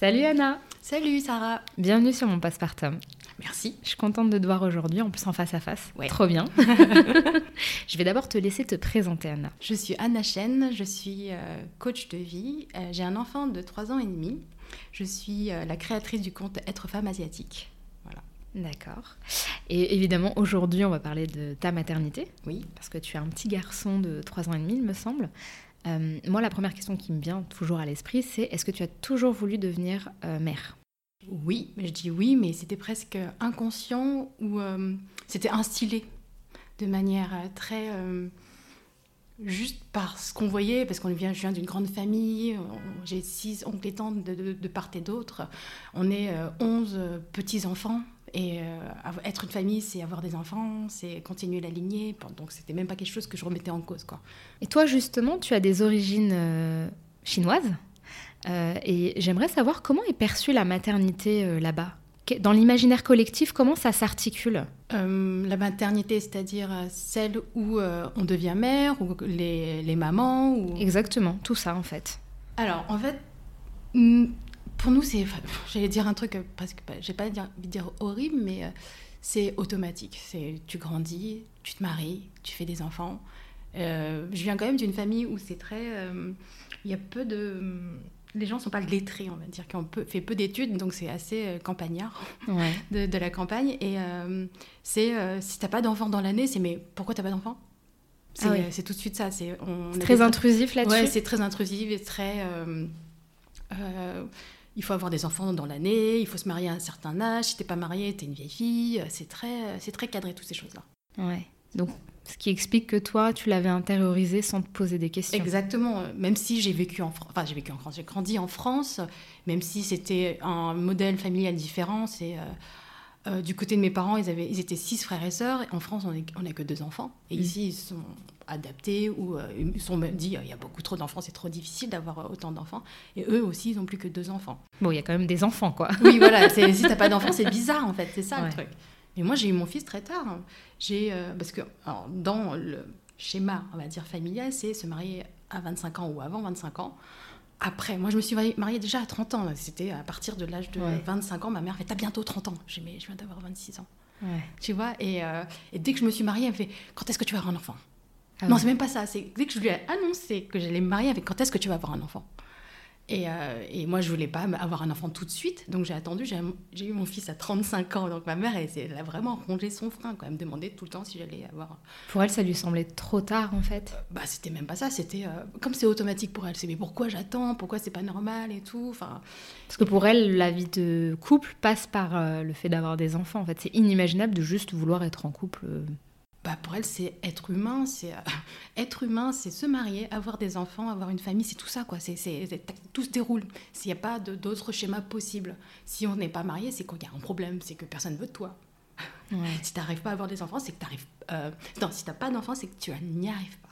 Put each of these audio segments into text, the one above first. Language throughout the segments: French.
Salut Anna Salut Sarah Bienvenue sur mon Passepartum. Merci. Je suis contente de te voir aujourd'hui, en plus en face à face. Ouais. Trop bien. je vais d'abord te laisser te présenter Anna. Je suis Anna Chen, je suis euh, coach de vie. Euh, J'ai un enfant de 3 ans et demi. Je suis euh, la créatrice du compte Être femme asiatique. Voilà. D'accord. Et évidemment, aujourd'hui, on va parler de ta maternité, Oui. parce que tu as un petit garçon de 3 ans et demi, il me semble. Euh, moi, la première question qui me vient toujours à l'esprit, c'est est-ce que tu as toujours voulu devenir euh, mère? Oui, je dis oui, mais c'était presque inconscient ou euh, c'était instillé de manière très juste par ce qu'on voyait, parce qu'on vient, je viens d'une grande famille, j'ai six oncles et tantes de, part et d'autre, on est euh, 11 petits enfants. Et euh, être une famille, c'est avoir des enfants, c'est continuer la lignée. Donc, c'était même pas quelque chose que je remettais en cause, quoi. Et toi, justement, tu as des origines euh, chinoises. Euh, et j'aimerais savoir comment est perçue la maternité là-bas? Dans l'imaginaire collectif, comment ça s'articule? La maternité, c'est-à-dire celle où on devient mère, ou les, les mamans, ou... Exactement, tout ça en fait. Alors, en fait, pour nous, c'est. enfin, J'allais dire un truc, euh, parce que bah, j'ai pas dire, envie de dire horrible, mais euh, c'est automatique. C'est tu grandis, tu te maries, tu fais des enfants. Euh, je viens quand même d'une famille où c'est très. Il y a peu de. Les gens sont pas lettrés, on va dire, qui ont peu, fait peu d'études, donc c'est assez campagnard Ouais. de, de la campagne. Et c'est si t'as pas d'enfant dans l'année, c'est mais pourquoi t'as pas d'enfant C'est Ah oui. c'est tout de suite ça. C'est très intrusif là-dessus? Ouais, c'est très intrusif et très. euh, euh, il faut avoir des enfants dans l'année, il faut se marier à un certain âge. Si t'es pas marié, t'es une vieille fille. C'est très, c'est très cadré toutes ces choses-là. Ouais. Donc, ce qui explique que toi, tu l'avais intériorisé sans te poser des questions. Exactement. Même si j'ai vécu en France, enfin j'ai vécu en France, j'ai grandi en France, même si c'était un modèle familial différent, c'est euh, euh, du côté de mes parents, ils avaient, ils étaient six frères et sœurs. En France, on n'a que deux enfants. Et Mm. ici, ils sont adaptés ou euh, ils sont même dit, il y a beaucoup trop d'enfants, c'est trop difficile d'avoir euh, autant d'enfants. Et eux aussi, ils n'ont plus que deux enfants. Bon, il y a quand même des enfants, quoi. Oui, voilà. Si t'as pas d'enfant, c'est bizarre en fait. C'est ça Ouais. le truc. Mais moi, j'ai eu mon fils très tard. hein. J'ai euh, parce que alors, dans le schéma, on va dire familial, c'est se marier à 25 ans ou avant 25 ans. Après, moi, je me suis mariée- déjà à 30 ans. C'était à partir de l'âge de Ouais. 25 ans. Ma mère fait T'as bientôt 30 ans. J'ai Mais je viens d'avoir 26 ans. Ouais. Tu vois et, euh, et dès que je me suis mariée, elle me fait Quand est-ce que tu vas avoir un enfant? Ah Non, ouais. c'est même pas ça. C'est dès que je lui ai annoncé que j'allais me marier avec Quand est-ce que tu vas avoir un enfant? Et, euh, et moi, je voulais pas avoir un enfant tout de suite, donc j'ai attendu. J'ai eu mon fils à 35 ans, donc ma mère, elle, elle a vraiment rongé son frein, quand même, demandé tout le temps si j'allais avoir. Pour elle, ça lui semblait trop tard, en fait. Bah, c'était même pas ça. C'était euh, comme c'est automatique pour elle. C'est mais pourquoi j'attends? Pourquoi c'est pas normal et tout? Enfin, Parce que pour elle, la vie de couple passe par euh, le fait d'avoir des enfants. En fait, c'est inimaginable de juste vouloir être en couple. Bah, pour elle, c'est être humain. C'est euh, être humain, c'est se marier, avoir des enfants, avoir une famille. C'est tout ça, quoi. C'est tout se déroule. S'il n'y a pas d'autres schémas possibles. Si on n'est pas marié, c'est qu'il y a un problème. C'est que personne veut de toi. Ouais. Si tu n'arrives pas à avoir des enfants, c'est que tu arrives. euh, non, si tu n'as pas d'enfants, c'est que tu n'y arrives pas.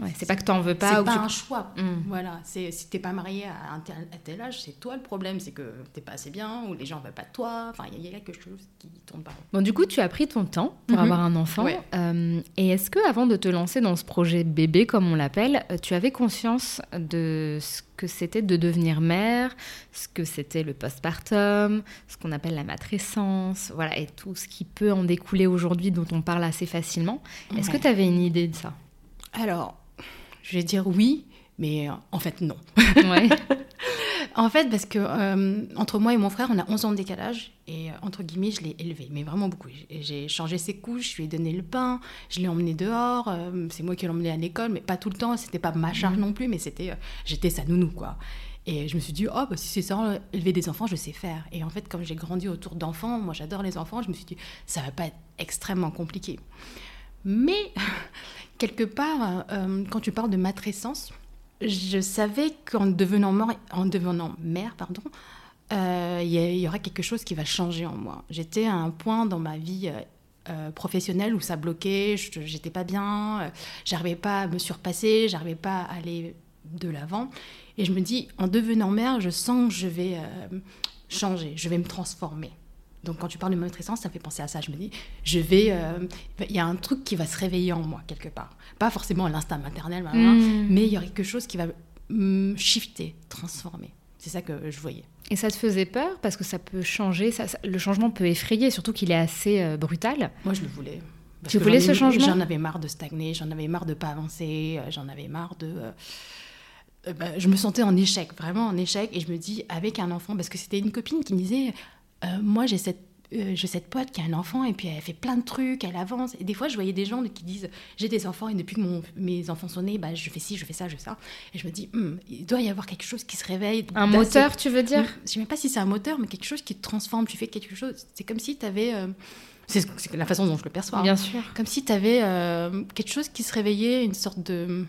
Ouais, c'est pas que t'en veux pas. C'est ou pas un choix. Mm. Voilà. C'est si t'es pas marié à un tel, à tel âge, c'est toi le problème. C'est que t'es pas assez bien ou les gens veulent pas de toi. Enfin, il y, a quelque chose qui tourne pas. Bon, du coup, tu as pris ton temps pour Mhm. avoir un enfant. Ouais. Euh, et est-ce que, avant de te lancer dans ce projet bébé, comme on l'appelle, euh, tu avais conscience de ce que c'était de devenir mère, ce que c'était le postpartum, ce qu'on appelle la matrescence, voilà, et tout ce qui peut en découler aujourd'hui, dont on parle assez facilement. Est-ce Ouais. que tu avais une idée de ça? Alors, je vais dire oui, mais euh, en fait non. Ouais. En fait, parce que euh, entre moi et mon frère, on a 11 ans de décalage. Et euh, entre guillemets, je l'ai élevé, mais vraiment beaucoup. J'ai- changé ses couches, je lui ai donné le pain, je l'ai emmené dehors. euh, c'est moi qui l'ai emmené à l'école, mais pas tout le temps. C'était pas ma charge non plus, mais c'était, euh, j'étais sa nounou, quoi. Et je me suis dit, oh, bah, si c'est ça, élever des enfants, je sais faire. Et en fait, comme j'ai grandi autour d'enfants, moi j'adore les enfants, je me suis dit, ça va pas être extrêmement compliqué. Mais, quelque part, euh, quand tu parles de matrescence, je savais qu'en devenant, mère, pardon, euh, il y, aura quelque chose qui va changer en moi. J'étais à un point dans ma vie euh, professionnelle où ça bloquait, j'étais pas bien, j'arrivais pas à me surpasser, j'arrivais pas à aller de l'avant. Et je me dis, en devenant mère, je sens que je vais changer, je vais me transformer. Donc quand tu parles de matrescence, ça fait penser à ça. Je me dis, je vais, euh, il y a un truc qui va se réveiller en moi quelque part. Pas forcément l'instinct maternel, blablabla, Mm. mais il y aurait quelque chose qui va me shifter, transformer. C'est ça que je voyais. Et ça te faisait peur parce que ça peut changer, ça, le changement peut effrayer, surtout qu'il est assez euh, brutal? Moi, je le voulais. tu voulais ce changement? J'en avais marre de stagner, j'en avais marre de pas avancer, euh, j'en avais marre de. Euh, bah, je me sentais en échec, vraiment en échec. Et je me dis, avec un enfant, parce que c'était une copine qui me disait Moi, j'ai cette euh, j'ai cette pote qui a un enfant et puis elle fait plein de trucs, elle avance. Et des fois, je voyais des gens qui disent J'ai des enfants et depuis que mon, mes enfants sont nés, bah, je fais ci, je fais ça, je fais ça. Et je me dis hmm, Il doit y avoir quelque chose qui se réveille. Un moteur, tu veux dire Je ne sais même pas si c'est un moteur, mais quelque chose qui te transforme. Tu fais quelque chose. C'est comme si tu avais. Euh, c'est la façon dont je le perçois. Bien sûr. Comme si tu avais euh, quelque chose qui se réveillait, une sorte de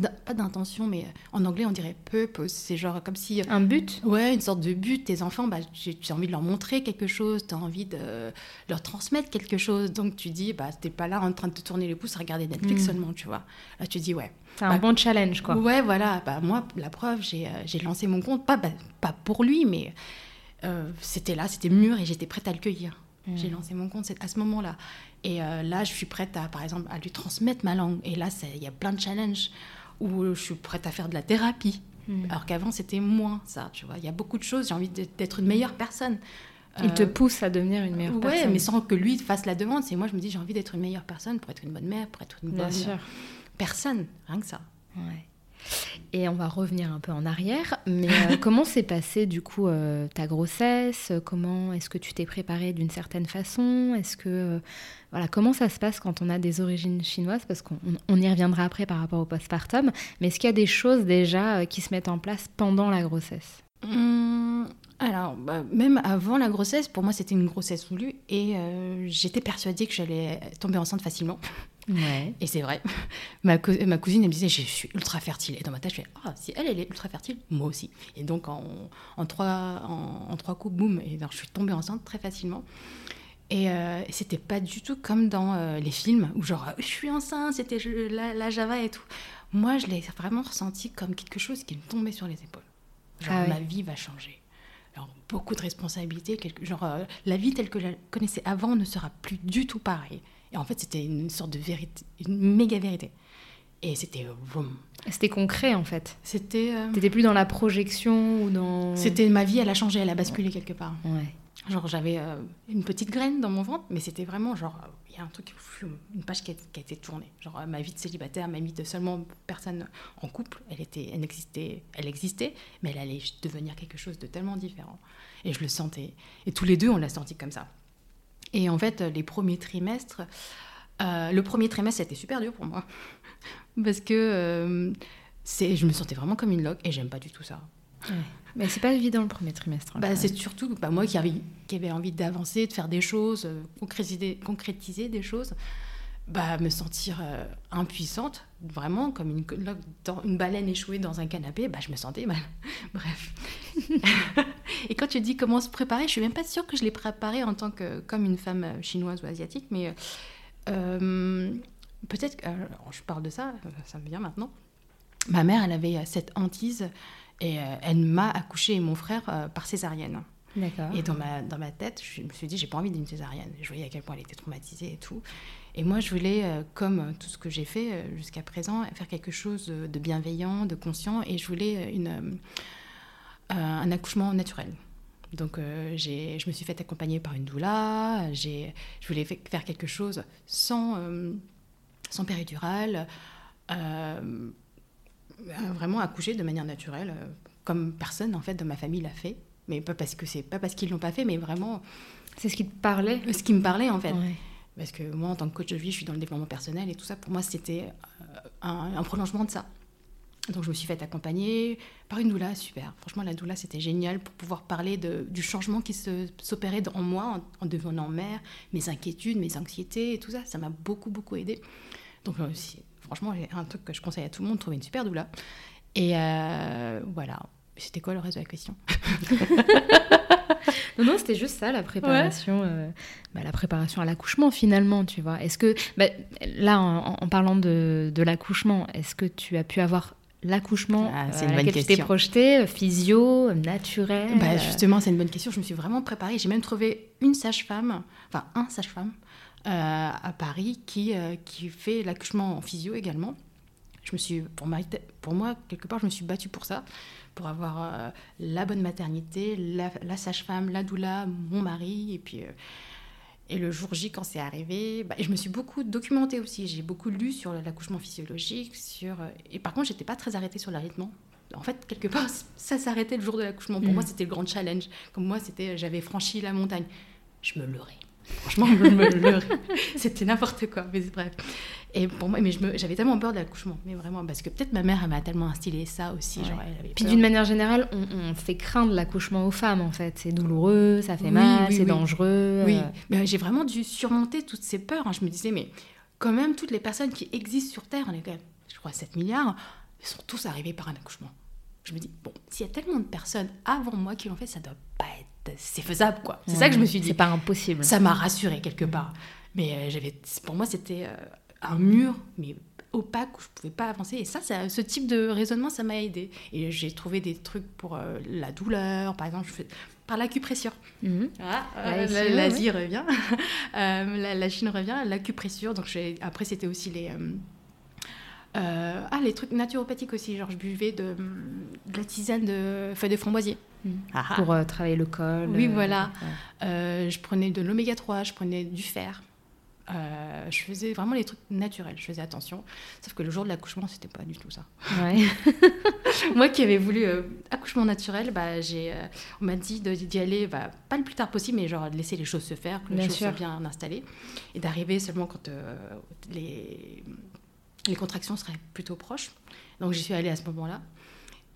pas d'intention, mais en anglais on dirait purpose. C'est genre comme si. Un but? Ouais, une sorte de but. Tes enfants, bah, tu, as envie de leur montrer quelque chose, tu as envie de leur transmettre quelque chose. Donc tu dis, bah, t'es pas là en train de te tourner les pouces à regarder Netflix hmm. seulement, tu vois. Là tu dis, ouais. C'est un bah, bon challenge, quoi. Ouais, voilà. Bah, moi, la preuve, j'ai euh, lancé mon compte, pas, bah, pas pour lui, mais euh, c'était là, c'était mûr et j'étais prête à le cueillir. Hmm. J'ai lancé mon compte à ce moment-là. Et euh, là, je suis prête à, par exemple, à lui transmettre ma langue. Et là, il y a plein de challenges où je suis prête à faire de la thérapie. Hmm. Alors qu'avant, c'était moins ça, tu vois. Il y a beaucoup de choses, j'ai envie d'être une meilleure personne. Il te euh, pousse à devenir une meilleure ouais, personne. mais sans que lui fasse la demande. C'est moi, je me dis, j'ai envie d'être une meilleure personne pour être une bonne mère, pour être une bonne personne. Rien que ça. Ouais. Et on va revenir un peu en arrière, mais euh, comment s'est passée du coup euh, ta grossesse? Comment est-ce que tu t'es préparée d'une certaine façon? Est-ce que euh, voilà comment ça se passe quand on a des origines chinoises? Parce qu'on y reviendra après par rapport au postpartum, mais est-ce qu'il y a des choses déjà qui se mettent en place pendant la grossesse? Mmh, alors, bah, même avant la grossesse, pour moi, c'était une grossesse voulue. Et j'étais persuadée que j'allais tomber enceinte facilement. Et c'est vrai. Ma, ma, cousine, elle me disait, je suis ultra fertile. Et dans ma tête, je fais, ah, si elle, elle est ultra fertile, moi aussi. Et donc, en, en trois, en, trois coups, boum, et je suis tombée enceinte très facilement. Et euh, c'était pas du tout comme dans euh, les films où genre je suis enceinte, c'était la, Java et tout. Moi, je l'ai vraiment ressenti comme quelque chose qui me tombait sur les épaules. Genre ah ma vie va changer. Alors, beaucoup de responsabilités, genre euh, la vie telle que je la connaissais avant ne sera plus du tout pareille. Et en fait, c'était une sorte de vérité, une méga vérité. Et c'était. Euh, c'était concret en fait. C'était. Euh... T'étais plus dans la projection ou dans. C'était ma vie, elle a changé, elle a basculé quelque part. Ouais. Genre j'avais euh, une petite graine dans mon ventre, mais c'était vraiment genre il y a un truc, une page qui a, qui a, été tournée. Genre ma vie de célibataire, ma vie de seulement personne en couple, elle était, elle existait, elle existait, mais elle allait devenir quelque chose de tellement différent. Et je le sentais. Et tous les deux, on l'a senti comme ça. Et en fait, les premiers trimestres, euh, le premier trimestre, c'était super dur pour moi. Parce que euh, c'est, je me sentais vraiment comme une loque et j'aime pas du tout ça. Mais c'est pas évident le premier trimestre. Hein, bah, c'est surtout bah, moi qui avait, qui avait envie d'avancer, de faire des choses, euh, concrétiser, concrétiser des choses bah, me sentir euh, impuissante, vraiment comme une, dans une baleine échouée dans un canapé, bah, je me sentais mal. Bref. et quand tu dis comment se préparer, je suis même pas sûre que je l'ai préparé en tant que comme une femme euh, chinoise ou asiatique, mais euh, peut-être que je parle de ça, ça me vient maintenant. Ma mère, elle avait cette hantise et elle m'a accouché et mon frère par césarienne. Et dans ma, dans ma tête, je me suis dit, j'ai pas envie d'une césarienne. Je voyais à quel point elle était traumatisée et tout. Et moi, je voulais, euh, comme tout ce que j'ai fait euh, jusqu'à présent, faire quelque chose de bienveillant, de conscient, et je voulais euh, une, un accouchement naturel. Donc, j'ai, je me suis fait accompagner par une doula. Je voulais faire quelque chose sans, sans péridurale, vraiment accoucher de manière naturelle, comme personne en fait de ma famille l'a fait. Mais pas parce que c'est pas parce qu'ils l'ont pas fait, mais vraiment. C'est ce qui te parlait. Ce qui me parlait en fait. Parce que moi, en tant que coach de vie, je suis dans le développement personnel et tout ça. Pour moi, c'était euh, un, prolongement de ça. Donc, je me suis fait accompagner par une doula, super. Franchement, la doula, c'était génial pour pouvoir parler du changement qui s'opérait en moi en, devenant mère, mes inquiétudes, mes anxiétés et tout ça. Ça m'a beaucoup, beaucoup aidé. Donc, euh, franchement, un truc que je conseille à tout le monde, trouver une super doula. Et euh, voilà. C'était quoi le reste de la question? Non, non, c'était juste ça, la préparation, euh, bah, la préparation à l'accouchement finalement, tu vois. Est-ce que, bah, là, en, parlant de, de l'accouchement, est-ce que tu as pu avoir l'accouchement ah, euh, à laquelle tu t'es projeté, euh, physio, naturel bah, Justement, c'est une bonne question. Je me suis vraiment préparée. J'ai même trouvé une sage-femme, enfin un sage-femme à Paris qui, qui fait l'accouchement en physio également. Je me suis, pour, pour moi, quelque part, je me suis battue pour ça, pour avoir euh, la bonne maternité, la, sage-femme, la doula, mon mari, et puis. Euh, et le jour J, quand c'est arrivé, bah, je me suis beaucoup documentée aussi. J'ai beaucoup lu sur l'accouchement physiologique, sur et par contre, j'étais pas très arrêtée sur l'arythme. En fait, quelque part, ça s'arrêtait le jour de l'accouchement. Pour mm. moi, c'était le grand challenge. Comme moi, c'était, j'avais franchi la montagne. Je me leurrais. Franchement, je me leurrais. c'était n'importe quoi. Mais bref. Et pour moi, mais j'avais tellement peur de l'accouchement, mais vraiment, parce que peut-être ma mère, elle m'a tellement instillé ça aussi. Puis d'une manière générale, on, fait craindre l'accouchement aux femmes, en fait. C'est douloureux, ça fait mal, c'est dangereux. Oui, euh. mais j'ai vraiment dû surmonter toutes ces peurs. Hein. Je me disais, mais quand même, toutes les personnes qui existent sur Terre, on est quand même, je crois, 7 milliards, ils sont tous arrivés par un accouchement. Je me dis, bon, s'il y a tellement de personnes avant moi qui l'ont fait, ça doit pas être. C'est faisable, quoi. C'est ça que je me suis dit. C'est pas impossible. Ça m'a rassurée quelque part. Mais euh, j'avais, pour moi, c'était euh, un mur, mais opaque où je pouvais pas avancer. Et ça, ça ce type de raisonnement, ça m'a aidé. Et j'ai trouvé des trucs pour euh, la douleur, par exemple, je fais par l'acupressure. Mhm. Ah, L'Asie revient, la, Chine revient, l'acupressure. Donc après, c'était aussi les ah, les trucs naturopathiques aussi. Genre, je buvais de, la tisane de feuilles de framboisier. Ah, ah. Pour euh, travailler le col. Oui, euh, voilà. je prenais de l'oméga 3, je prenais du fer. je faisais vraiment les trucs naturels, je faisais attention. Sauf que le jour de l'accouchement, c'était pas du tout ça. Moi qui avais voulu accouchement naturel, bah, j'ai, on m'a dit d'y aller bah, pas le plus tard possible, mais genre de laisser les choses se faire, que les choses soient bien installées. Et d'arriver seulement quand les, les contractions seraient plutôt proches. Donc j'y suis allée à ce moment-là.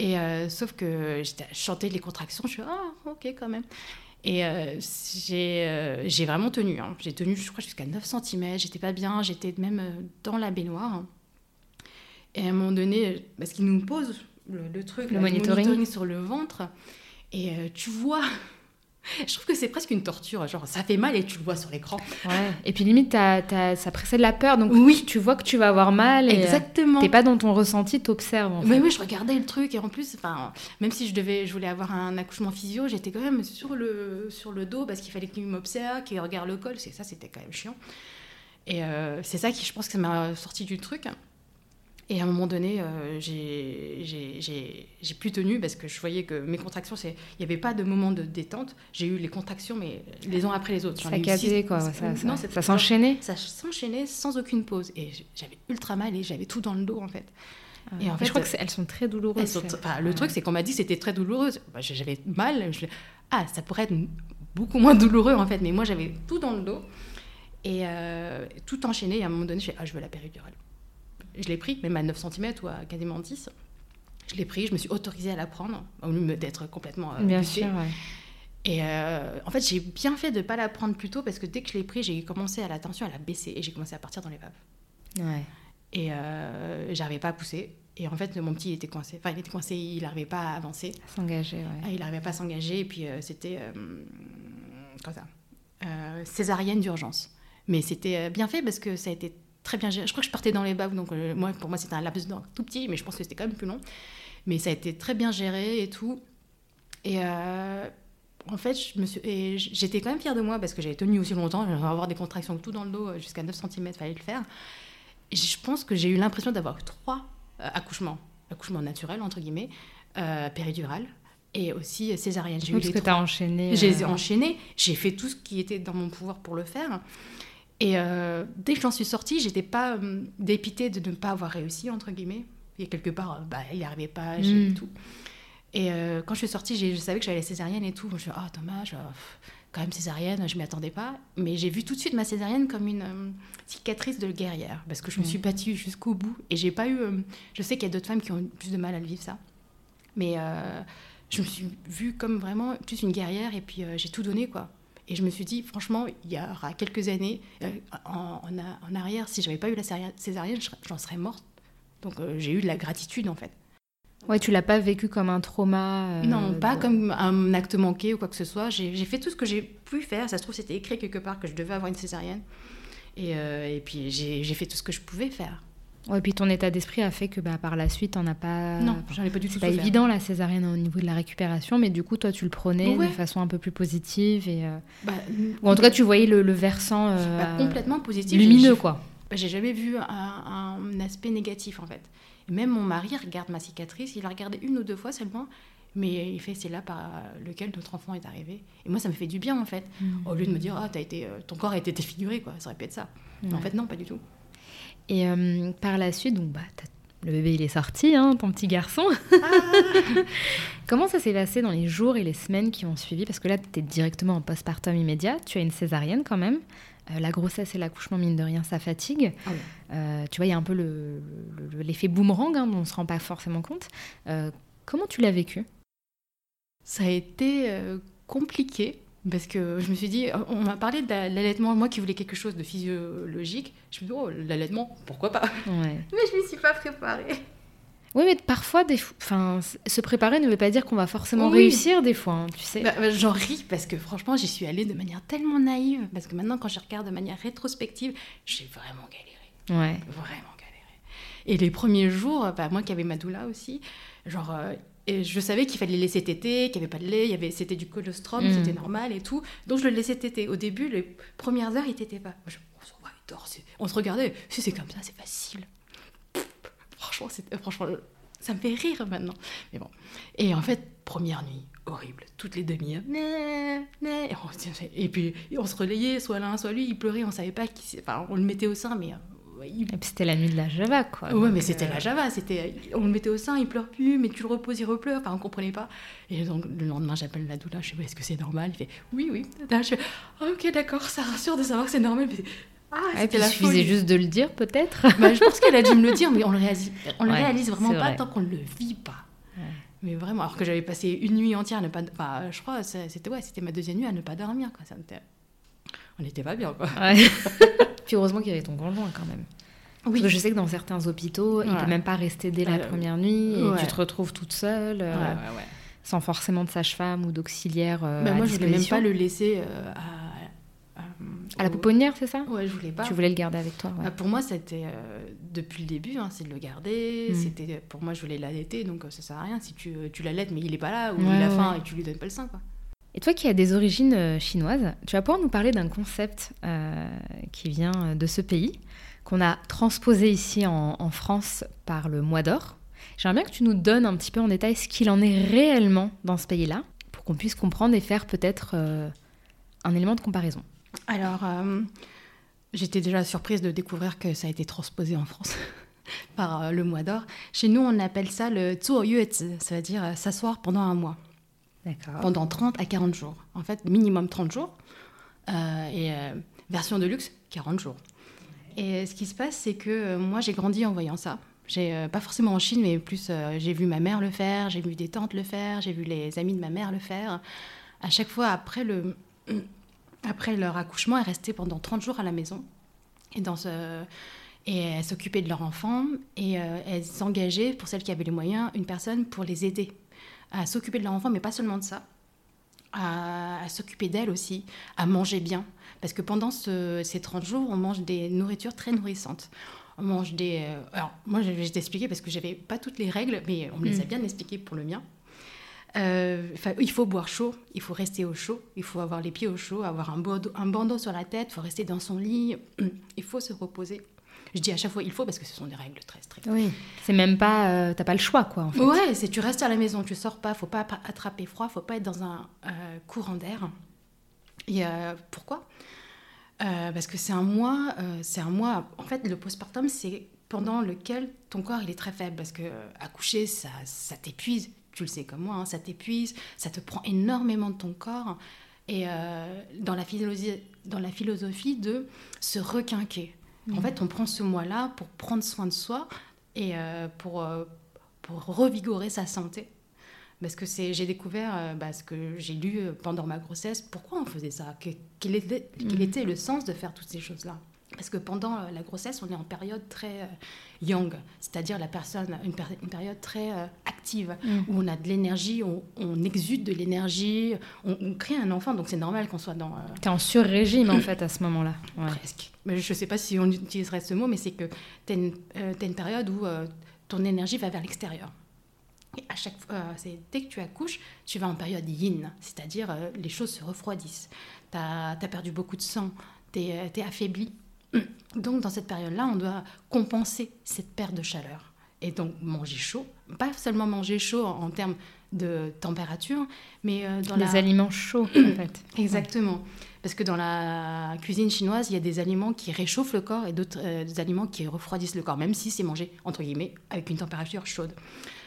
Et euh, sauf que je chantais les contractions, je suis ah ok quand même. Et euh, euh, j'ai vraiment tenu. Hein. J'ai tenu, je crois, jusqu'à 9 cm. J'étais pas bien, j'étais même dans la baignoire. Et à un moment donné, parce qu'il nous pose le, truc, le monitoring. sur le ventre, et tu vois je trouve que c'est presque une torture. Genre, ça fait mal et tu le vois sur l'écran. Ouais. Et puis limite, ça précède la peur. Donc oui, tu vois que tu vas avoir mal. Et euh, Exactement. T'es pas dans ton ressenti, t'observes. En fait. Mais oui, je regardais le truc et en plus, enfin, même si je devais, je voulais avoir un accouchement physio, j'étais quand même sur le sur le dos parce qu'il fallait qu'il m'observe, qu'il regarde le col. C'est ça, c'était quand même chiant. Et euh, c'est ça qui, je pense, que ça m'a sorti du truc. Et à un moment donné, euh, j'ai plus tenu parce que je voyais que mes contractions, il n'y avait pas de moment de détente. J'ai eu les contractions, mais les uns après les autres. Ça capté, quoi. Ça, ça, s'enchaînait? Ça s'enchaînait sans aucune pause. Et j'avais ultra mal et j'avais tout dans le dos, en fait. Ah et en fait, je crois qu'elles sont très douloureuses. le truc, c'est qu'on m'a dit que c'était très douloureux. Bah, j'avais mal. ah, ça pourrait être beaucoup moins douloureux, en fait. Mais moi, j'avais tout dans le dos. Et euh, tout enchaîné. Et à un moment donné, je fais Ah, je veux la péridurale je l'ai pris, même à 9 cm ou à quasiment 10. Je l'ai pris, je me suis autorisée à la prendre, au lieu d'être complètement euh, Bien sûr, Et euh, en fait, j'ai bien fait de ne pas la prendre plus tôt parce que dès que je l'ai pris, j'ai commencé à la tension, à la baisser et j'ai commencé à partir dans les vaves. Ouais. Et euh, j'arrivais pas à pousser. Et en fait, mon petit était coincé. Enfin, il était coincé, il n'arrivait pas à avancer. S'engager, ouais. Ah, il n'arrivait pas à s'engager. Et puis, euh, c'était. comme ça. césarienne d'urgence. Mais c'était bien fait parce que ça a été très bien géré. Je crois que je partais dans les baves, donc euh, moi, pour moi, c'était un laps temps tout petit, mais je pense que c'était quand même plus long. Mais ça a été très bien géré et tout. Et euh, en fait, j'étais quand même fière de moi parce que j'avais tenu aussi longtemps. J'avais avoir des contractions tout dans le dos, jusqu'à 9 cm, il fallait le faire. Et je pense que j'ai eu l'impression d'avoir trois euh, accouchements. Accouchement naturel, entre guillemets, péridural, et aussi césarienne. J'ai eu que tu as enchaîné. J'ai enchaîné, j'ai fait tout ce qui était dans mon pouvoir pour le faire. Et euh, dès que j'en suis sortie, j'étais pas euh, dépitée de ne pas avoir réussi, entre guillemets. Et quelque part, euh, bah, il n'y arrivait pas, mm. tout. Et quand je suis sortie, je savais que j'allais césarienne et tout. Je me suis dit, oh, dommage, quand même césarienne, je ne m'y attendais pas. Mais j'ai vu tout de suite ma césarienne comme une cicatrice de guerrière, parce que je me suis mm. battue jusqu'au bout. Et j'ai pas eu. je sais qu'il y a d'autres femmes qui ont plus de mal à le vivre, ça. Mais je me suis vue comme vraiment plus une guerrière, et puis j'ai tout donné, quoi. Et je me suis dit, franchement, il y aura quelques années euh, en, en, arrière, si j'avais pas eu la césarienne, j'en serais morte. Donc euh, j'ai eu de la gratitude en fait. Ouais, tu l'as pas vécu comme un trauma euh, Non, pas comme un acte manqué ou quoi que ce soit. J'ai fait tout ce que j'ai pu faire. Ça se trouve, c'était écrit quelque part que je devais avoir une césarienne. Et, et puis j'ai fait tout ce que je pouvais faire. Ouais, et puis ton état d'esprit a fait que bah, par la suite, on n'a pas. Non, j'en ai pas du tout. C'est pas évident la césarienne au niveau de la récupération, mais du coup, toi, tu le prenais de façon un peu plus positive et. Euh, bah, Ou en tout cas, tu voyais le, versant. Euh, complètement positif. Lumineux, quoi. bah, j'ai jamais vu un, un, aspect négatif en fait. même mon mari regarde ma cicatrice, il a regardé une ou deux fois seulement, mais il fait c'est là par lequel notre enfant est arrivé. Et moi ça me fait du bien en fait, mm. au lieu de me dire ah as été, euh, ton corps a été défiguré quoi, ça aurait pu être ça. En fait non pas du tout. Et euh, par la suite donc bah le bébé il est sorti, hein, ton petit garçon. Ah. Comment ça s'est passé dans les jours et les semaines qui ont suivi? Parce que là, tu es directement en postpartum immédiat, tu as une césarienne quand même. Euh, la grossesse et l'accouchement, mine de rien, ça fatigue. Ah euh, tu vois, il y a un peu l'effet le, boomerang hein, dont on ne se rend pas forcément compte. Euh, comment tu l'as vécu? Ça a été compliqué parce que je me suis dit, on m'a parlé de l'allaitement, moi qui voulais quelque chose de physiologique. Je me suis dit, oh, l'allaitement, pourquoi pas? Mais je ne m'y suis pas préparée. Oui, mais parfois, des... enfin, se préparer ne veut pas dire qu'on va forcément réussir des fois, hein, tu sais. Bah, bah, j'en ris parce que franchement, j'y suis allée de manière tellement naïve. Parce que maintenant, quand je regarde de manière rétrospective, j'ai vraiment galéré. Ouais. Vraiment galéré. Et les premiers jours, bah, moi qui avais ma doula aussi, genre, euh, et je savais qu'il fallait laisser téter, qu'il n'y avait pas de lait, il y avait, c'était du colostrum, mm. c'était normal et tout. Donc je le laissais téter. Au début, les premières heures, il t'était pas. Je, on, se regardait, si c'est comme ça, c'est facile. Franchement, euh, franchement, ça me fait rire maintenant. Mais bon. Et en fait, première nuit, horrible. Toutes les demi-heures. Et, puis, on se relayait, soit l'un, soit lui. Il pleurait, on savait pas qui. Enfin, on le mettait au sein, mais. Euh, Et puis c'était la nuit de la Java, quoi. Ouais, mais c'était euh, la Java. C'était, on le mettait au sein, il pleure plus, mais tu le reposes, il repleure. Enfin, on comprenait pas. Et donc le lendemain, j'appelle la doula. Je sais est-ce que c'est normal? Il fait, oui, oui. je fais, ok, d'accord, ça rassure de savoir que c'est normal. Ah, il suffisait juste de le dire, peut-être. Bah, je pense qu'elle a dû me le dire, mais on le réalise, on le réalise vraiment pas tant qu'on ne le vit pas. Mais vraiment, alors que j'avais passé une nuit entière à ne pas. Enfin, je crois, c'était ouais, c'était ma deuxième nuit à ne pas dormir. Quoi. Ça On n'était pas bien, quoi. Puis heureusement qu'il y avait ton conjoint quand même. Oui. Parce que je sais que dans certains hôpitaux, il ne peut même pas rester dès la euh, première nuit et tu te retrouves toute seule. Euh, sans forcément de sage-femme ou d'auxiliaire. Euh, bah, moi, je ne voulais même pas le laisser à à la pouponnière, c'est ça? Ouais, je voulais pas. Tu voulais le garder avec toi bah, Pour moi, c'était euh, depuis le début, hein, c'est de le garder. Hmm. C'était Pour moi, je voulais l'allaiter, donc euh, ça sert à rien si tu, euh, tu l'allaites, mais il est pas là, ou il a faim et tu lui donnes pas le sein. Quoi. Et toi qui as des origines chinoises, tu vas pouvoir nous parler d'un concept qui vient de ce pays, qu'on a transposé ici en, France par le mois d'or. J'aimerais bien que tu nous donnes un petit peu en détail ce qu'il en est réellement dans ce pays-là, pour qu'on puisse comprendre et faire peut-être un élément de comparaison. Alors, euh, j'étais déjà surprise de découvrir que ça a été transposé en France par euh, le mois d'or. Chez nous, on appelle ça le zuoyuezi, ça veut dire euh, s'asseoir pendant un mois. Pendant 30 à 40 jours. En fait, minimum 30 jours. et version de luxe, 40 jours. Et ce qui se passe, c'est que moi, j'ai grandi en voyant ça. J'ai, pas forcément en Chine, mais plus, j'ai vu ma mère le faire, j'ai vu des tantes le faire, j'ai vu les amis de ma mère le faire. À chaque fois, après le après leur accouchement, elles restaient pendant 30 jours à la maison. Et, dans ce... et s'occupaient de leur enfant et euh, elles engageaient, pour celles qui avaient les moyens, une personne pour les aider à s'occuper de leur enfant, mais pas seulement de ça, à, s'occuper d'elles aussi, à manger bien. Parce que pendant ces 30 jours, on mange des nourritures très nourrissantes. On mange des... Euh, alors, moi, je vais t'expliquer parce que j'avais pas toutes les règles, mais on me les a mm. bien expliquées pour le mien. Euh, il faut boire chaud, il faut rester au chaud, il faut avoir les pieds au chaud, avoir un, bandeau, sur la tête, il faut rester dans son lit, il faut se reposer. Je dis à chaque fois il faut parce que ce sont des règles très strictes. Oui, c'est même pas, euh, t'as pas le choix quoi. En fait. Ouais, c'est tu restes à la maison, tu sors pas, faut pas attraper froid, faut pas être dans un euh, courant d'air. Et pourquoi? Parce que c'est un mois, c'est un mois. En fait, le postpartum, c'est pendant lequel ton corps il est très faible parce que accoucher ça, ça t'épuise tu le sais comme moi, hein, ça t'épuise, ça te prend énormément de ton corps. Et euh, dans, la philosophie, dans la philosophie de se requinquer. En mmh. fait, on prend ce mois-là pour prendre soin de soi et euh, pour, euh, pour revigorer sa santé. Parce que j'ai découvert, bah, ce que j'ai lu pendant ma grossesse, pourquoi on faisait ça, quel était, quel mmh. était le sens de faire toutes ces choses-là? Parce que pendant euh, la grossesse, on est en période très euh, young, c'est-à-dire la personne, une, une période très euh, active, mm. où on a de l'énergie, on, exude de l'énergie, on, crée un enfant, donc c'est normal qu'on soit dans... Tu es en sur-régime en fait à ce moment-là. Presque. Mais je ne sais pas si on utiliserait ce mot, mais c'est que tu as, une période où ton énergie va vers l'extérieur. Et à chaque fois, dès que tu accouches, tu vas en période yin, c'est-à-dire les choses se refroidissent. Tu as, perdu beaucoup de sang, tu es, es affaibli Donc, dans cette période-là, on doit compenser cette perte de chaleur. Et donc, manger chaud. Pas seulement manger chaud en, en termes de température, mais euh, dans Les la... aliments chauds, en fait. Exactement. Parce que dans la cuisine chinoise, il y a des aliments qui réchauffent le corps et d'autres euh, des aliments qui refroidissent le corps, même si c'est mangé, entre guillemets, avec une température chaude.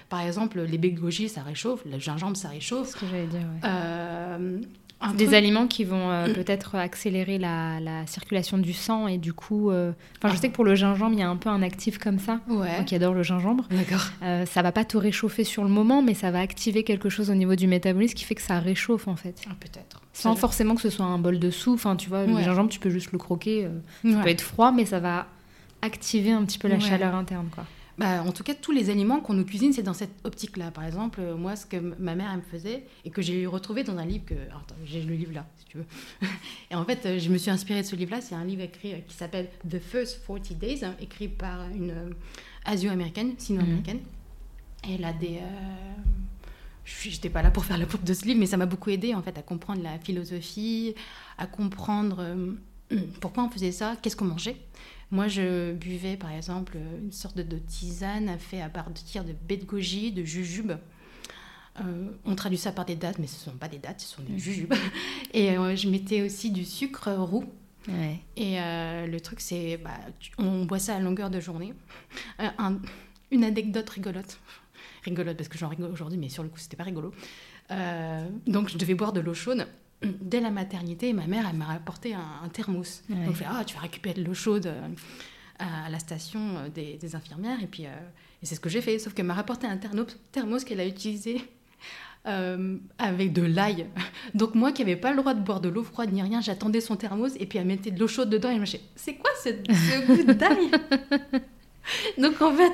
Par exemple, les baies de goji, ça réchauffe, le gingembre, ça C'est réchauffe. ce que j'allais dire, ouais. Euh, Des aliments qui vont euh, peut-être accélérer la, la circulation du sang et du coup... euh, Enfin, je Ah. sais que pour le gingembre, il y a un peu un actif comme ça. Ouais. Moi qui adore le gingembre. D'accord. Euh, ça va pas te réchauffer sur le moment, mais ça va activer quelque chose au niveau du métabolisme qui fait que ça réchauffe en fait. Ah, Peut-être. Sans forcément que ce soit un bol de soupe. Enfin, tu vois, le gingembre, tu peux juste le croquer. euh, Ouais. Ça peut être froid, mais ça va activer un petit peu la chaleur interne, quoi. Bah, en tout cas, tous les aliments qu'on nous cuisine, c'est dans cette optique-là. Par exemple, euh, moi, ce que ma mère elle me faisait et que j'ai retrouvé dans un livre que. alors, attends, j'ai le livre là, si tu veux. et en fait, euh, je me suis inspirée de ce livre-là. C'est un livre écrit euh, qui s'appelle The First 40 Days, hein, écrit par une euh, asio-américaine, sino-américaine. Et elle a des. euh, je n'étais pas là pour faire la pub de ce livre, mais ça m'a beaucoup aidé en fait à comprendre la philosophie, à comprendre euh, pourquoi on faisait ça, qu'est-ce qu'on mangeait. Moi, je buvais par exemple une sorte de, tisane faite à partir de baies de goji, de jujube. Euh, on traduit ça par des dates, mais ce ne sont pas des dates, ce sont des jujubes. Et euh, je mettais aussi du sucre roux. Ouais. Et euh, le truc, c'est bah, on boit ça à longueur de journée. Un- une anecdote rigolote. Rigolote parce que j'en rigole aujourd'hui, mais sur le coup, c'était pas rigolo. Donc, je devais boire de l'eau chaude. Dès la maternité, ma mère, elle m'a rapporté un, un thermos. Ouais. Donc, je fais Ah, tu vas récupérer de l'eau chaude euh, à la station euh, des, des infirmières. Et puis, euh, et c'est ce que j'ai fait. Sauf qu'elle m'a rapporté un thermos, qu'elle a utilisé euh, avec de l'ail. Donc moi qui n'avais pas le droit de boire de l'eau froide ni rien, j'attendais son thermos et puis elle mettait de l'eau chaude dedans et je me disais, c'est quoi ce, ce goût d'ail Donc en fait,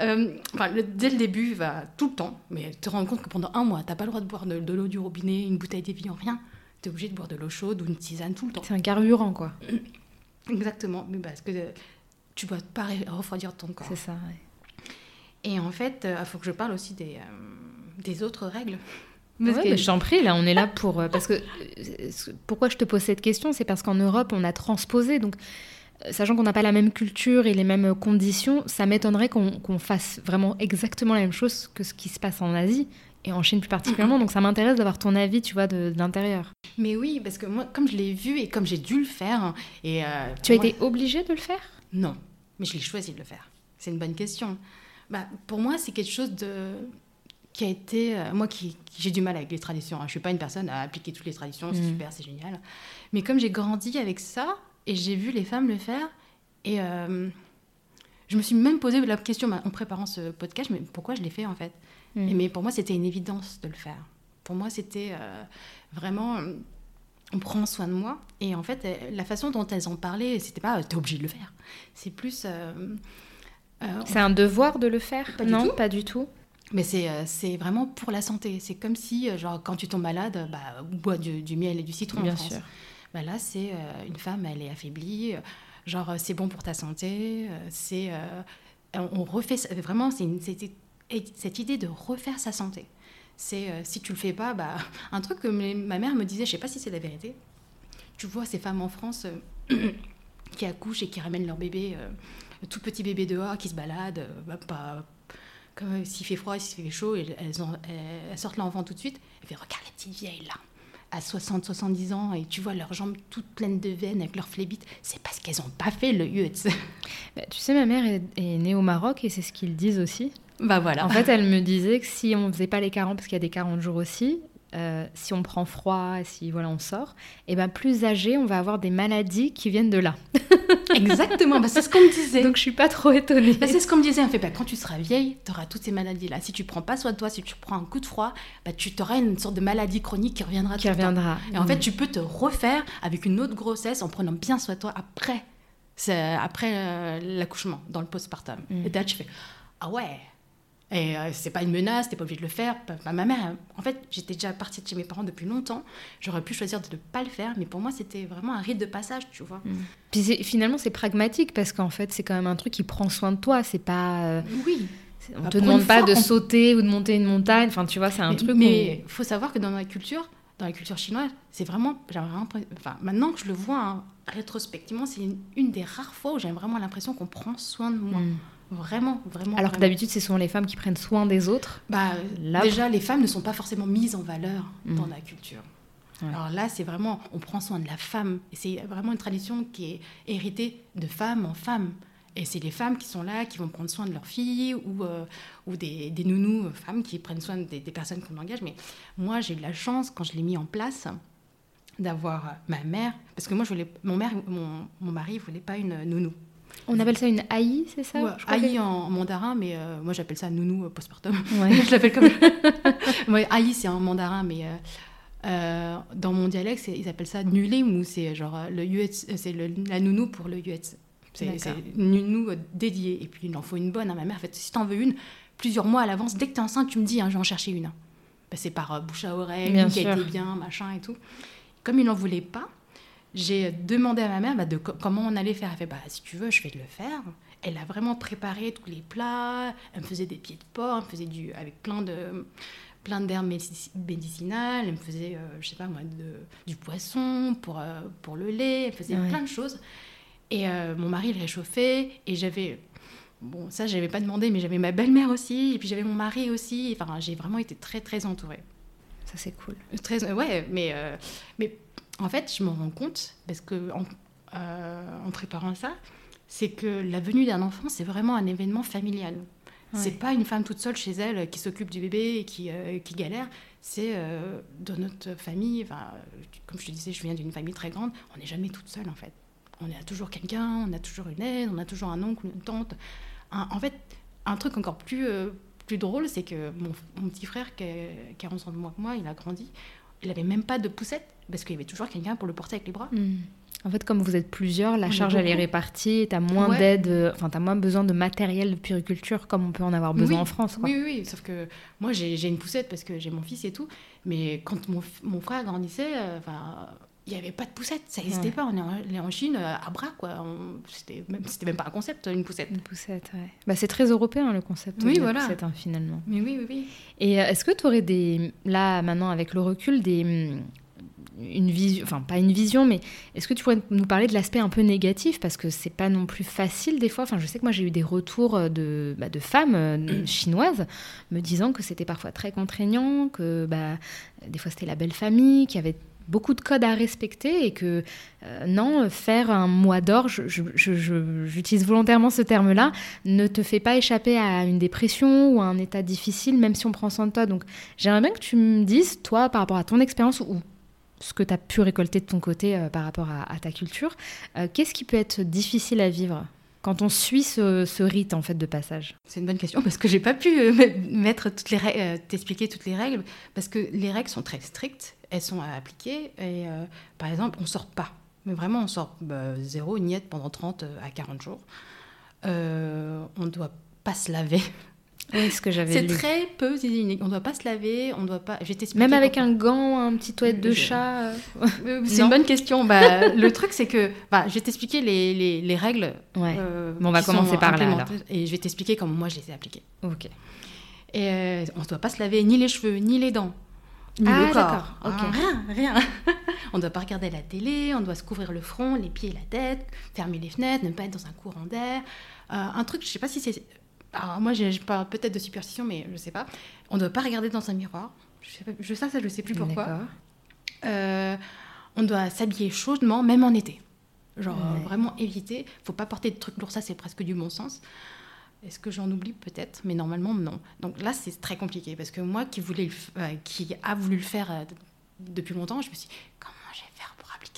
euh, enfin, le- dès le début, va tout le temps, mais tu te rends compte que pendant un mois, tu n'as pas le droit de boire de, de l'eau du robinet, une bouteille d'évian, rien. Tu es obligé de boire de l'eau chaude ou une tisane tout le temps. C'est un carburant, quoi. Exactement, mais parce que euh, tu ne dois pas refroidir ton corps. C'est ça, ouais. Et en fait, il faut que je parle aussi des, euh, des autres règles. Ouais, Parce que- mais je t'en prie, là, on est là pour... euh, Parce que... euh, Pourquoi je te pose cette question C'est parce qu'en Europe, on a transposé, donc... euh, Sachant qu'on n'a pas la même culture et les mêmes conditions, ça m'étonnerait qu'on qu'on fasse vraiment exactement la même chose que ce qui se passe en Asie et en Chine plus particulièrement. Donc ça m'intéresse d'avoir ton avis, tu vois, de, de l'intérieur. Mais oui, parce que moi, comme je l'ai vu et comme j'ai dû le faire, et euh, Tu as moi- été obligée de le faire? Non, mais je l'ai choisi de le faire. C'est une bonne question. Bah, pour moi, c'est quelque chose de qui a été euh, moi qui, qui- j'ai du mal avec les traditions. hein. Je suis pas une personne à appliquer toutes les traditions. C'est Mhm. super, c'est génial. Mais comme j'ai grandi avec ça et j'ai vu les femmes le faire, et euh, je me suis même posé la question bah, en préparant ce podcast, mais pourquoi je l'ai fait en fait? Et Mais pour moi, c'était une évidence de le faire. Pour moi, c'était euh, vraiment on prend soin de moi. Et en fait, euh, la façon dont elles en parlaient, c'était pas euh, t'es obligé de le faire. C'est plus. euh, euh, C'est un devoir de le faire Pas Non, pas du tout. mais c'est vraiment pour la santé. C'est comme si, genre, quand tu tombes malade, bah, bois du, du miel et du citron Bien en France. sûr. Bah là, c'est une femme, elle est affaiblie. Genre, euh, c'est bon pour ta santé. euh, c'est. euh, on refait. Vraiment, c'est cette idée de refaire sa santé. C'est si tu le fais pas, bah, un truc que ma mère me disait, je sais pas si c'est la vérité. Tu vois ces femmes en France qui accouchent et qui ramènent leur bébé, tout petit bébé dehors, qui se balade, bah, pas, s'il fait froid, s'il fait chaud, elles, elles- sortent l'enfant tout de suite. Et fait, regarde les petites vieilles là, à 60, 70 ans, et tu vois leurs jambes toutes pleines de veines avec leurs phlébites. C'est parce qu'elles n'ont pas fait le UETS. Bah, tu sais, ma mère est, est née au Maroc et c'est ce qu'ils disent aussi. bah voilà. En fait, elle me disait que si on faisait pas les 40, parce qu'il y a des 40 jours aussi, euh, si on prend froid, si voilà on sort, et ben plus âgé, on va avoir des maladies qui viennent de là. Exactement, bah, c'est ce qu'on me disait. Donc je suis pas trop étonnée. Bah, c'est ce qu'on me disait. En fait, bah, quand tu seras vieille, tu auras toutes ces maladies-là. Si tu prends pas soin de toi, si tu prends un coup de froid, bah, tu auras une sorte de maladie chronique qui reviendra. qui tout le temps. reviendra. Et en Mm. fait, tu peux te refaire avec une autre grossesse en prenant bien soin de toi après, après euh, l'accouchement, dans le postpartum. Mm. Et là, tu fais Ah ouais Et euh, c'est pas une menace, t'es pas obligé de le faire. Bah, ma mère, en fait, j'étais déjà partie de chez mes parents depuis longtemps. J'aurais pu choisir de ne pas le faire, mais pour moi, c'était vraiment un rite de passage, tu vois. Puis c'est- finalement, c'est pragmatique parce qu'en fait, c'est quand même un truc qui prend soin de toi. C'est pas. euh, Oui. on Bah, te demande pas fois, de on- sauter ou de monter une montagne. Enfin, tu vois, c'est un mais, truc. Mais il faut savoir que dans ma culture, dans la culture chinoise, c'est vraiment, enfin, maintenant que je le vois hein, rétrospectivement, c'est une, des rares fois où j'ai vraiment l'impression qu'on prend soin de moi. Hmm. Vraiment, vraiment. Alors que d'habitude, c'est souvent les femmes qui prennent soin des autres. Bah, déjà, les femmes ne sont pas forcément mises en valeur hmm. dans la culture. Alors là, c'est vraiment, on prend soin de la femme. C'est vraiment une tradition qui est héritée de femme en femme. Et c'est les femmes qui sont là, qui vont prendre soin de leurs filles ou, euh, ou des, des, nounous euh, femmes qui prennent soin des, personnes qu'on engage. Mais moi, j'ai eu la chance, quand je l'ai mis en place, d'avoir ma mère. Parce que moi, je voulais, mon, mère, mon, mon mari ne voulait pas une nounou. On appelle ça une haï, c'est ça ouais, en, mandarin, mais moi j'appelle ça nounou postpartum. Ouais. je l'appelle comme. ouais, haï, c'est en mandarin, mais dans mon dialecte, ils appellent ça nulim, ou c'est genre le c'est la nounou pour le yuet. C'est une nous dédiée. Et puis, il en faut une bonne. à hein. Ma mère, en fait, si tu en veux une, plusieurs mois à l'avance, dès que tu es enceinte, tu me dis, hein, je vais en chercher une. Bah, c'est par euh, bouche à oreille, qui a été bien, machin et tout. Comme il n'en voulait pas, j'ai demandé à ma mère bah, de comment on allait faire. Elle fait, bah, si tu veux, je vais le faire. Elle a vraiment préparé tous les plats. Elle me faisait des pieds de porc, elle me faisait du, avec plein de plein d'herbes médicinales, elle me faisait, euh, je sais pas moi, de, du poisson pour, euh, pour le lait, elle faisait plein de choses. Et euh, mon mari le réchauffait. Et j'avais. Bon, ça, je n'avais pas demandé, mais j'avais ma belle-mère aussi. Et puis j'avais mon mari aussi. Enfin, j'ai vraiment été très, très entourée. Ça, c'est cool. Très, ouais, mais, mais en fait, je m'en rends compte, parce que en, euh, en préparant ça, c'est que la venue d'un enfant, c'est vraiment un événement familial. C'est pas une femme toute seule chez elle qui s'occupe du bébé et qui, qui galère. C'est dans notre famille, enfin, comme je te disais, je viens d'une famille très grande, on n'est jamais toute seule en fait on a toujours quelqu'un, on a toujours une aide, on a toujours un oncle, une tante. en fait, un truc encore plus, euh, plus drôle, c'est que mon, petit frère, qui, a 11 ans de moins que moi, il a grandi, il n'avait même pas de poussette, parce qu'il y avait toujours quelqu'un pour le porter avec les bras. Hmm. En fait, comme vous êtes plusieurs, la charge, elle est répartie, tu as moins d'aide, euh, enfin, tu as moins besoin de matériel de puriculture comme on peut en avoir besoin en France. Oui, oui, oui, sauf que moi, j'ai une poussette parce que j'ai mon fils et tout, mais quand mon, mon frère grandissait, euh, enfin il n'y avait pas de poussette, ça n'existait pas. On est en Chine euh, à bras, quoi. C'était même, même pas un concept, une poussette. Une poussette, ouais. Bah, c'est très européen le concept oui, de voilà. poussette, hein, finalement. Mais oui, oui, oui. Et est-ce que tu aurais des, là, maintenant, avec le recul, des une vision, enfin pas une vision, mais est-ce que tu pourrais nous parler de l'aspect un peu négatif? Parce que c'est pas non plus facile des fois. Enfin, je sais que moi j'ai eu des retours de, bah, de femmes euh, chinoises me disant que c'était parfois très contraignant, que bah, des fois c'était la belle famille, qui avait beaucoup de codes à respecter et que euh, non, faire un mois d'or, j'utilise volontairement ce terme-là, ne te fait pas échapper à une dépression ou à un état difficile, même si on prend soin de toi. Donc j'aimerais bien que tu me dises, toi, par rapport à ton expérience ou ce que tu as pu récolter de ton côté euh, par rapport à, ta culture, euh, qu'est-ce qui peut être difficile à vivre quand on suit ce, rite en fait de passage? C'est une bonne question parce que j'ai pas pu mettre toutes les t'expliquer toutes les règles parce que les règles sont très strictes elles sont à appliquer. Et euh, par exemple, on sort pas. Mais vraiment, on sort bah, zéro, niette pendant 30 euh, à 40 jours. Euh, on ne doit pas se laver. Oui, ce que j'avais C'est très peu hygiénique. On ne doit pas se laver, on doit pas. Même avec un gant, un petit toilette de chat. C'est une bonne question. Bah, le truc, c'est que bah, je vais t'expliquer les, les, les, règles. Ouais. bon, on va commencer par là. Alors. Et je vais t'expliquer comment moi je les ai appliquées. Ok. Et on ne doit pas se laver ni les cheveux, ni les dents ah, le corps. Ah, rien, rien. on ne doit pas regarder la télé, on doit se couvrir le front, les pieds et la tête, fermer les fenêtres, ne pas être dans un courant d'air. Euh, un truc, je ne sais pas si c'est... Alors moi, je parle peut-être de superstition, mais je ne sais pas. On ne doit pas regarder dans un miroir. Je sais, pas, je, ça, ça, je ne sais plus pourquoi. Euh, on doit s'habiller chaudement, même en été. Genre, vraiment éviter. faut pas porter de trucs lourds, ça, c'est presque du bon sens. Est-ce que j'en oublie? Peut-être Mais normalement, non. Donc là, c'est très compliqué parce que moi qui, voulais euh, qui a voulu le faire euh, depuis longtemps, je me suis dit,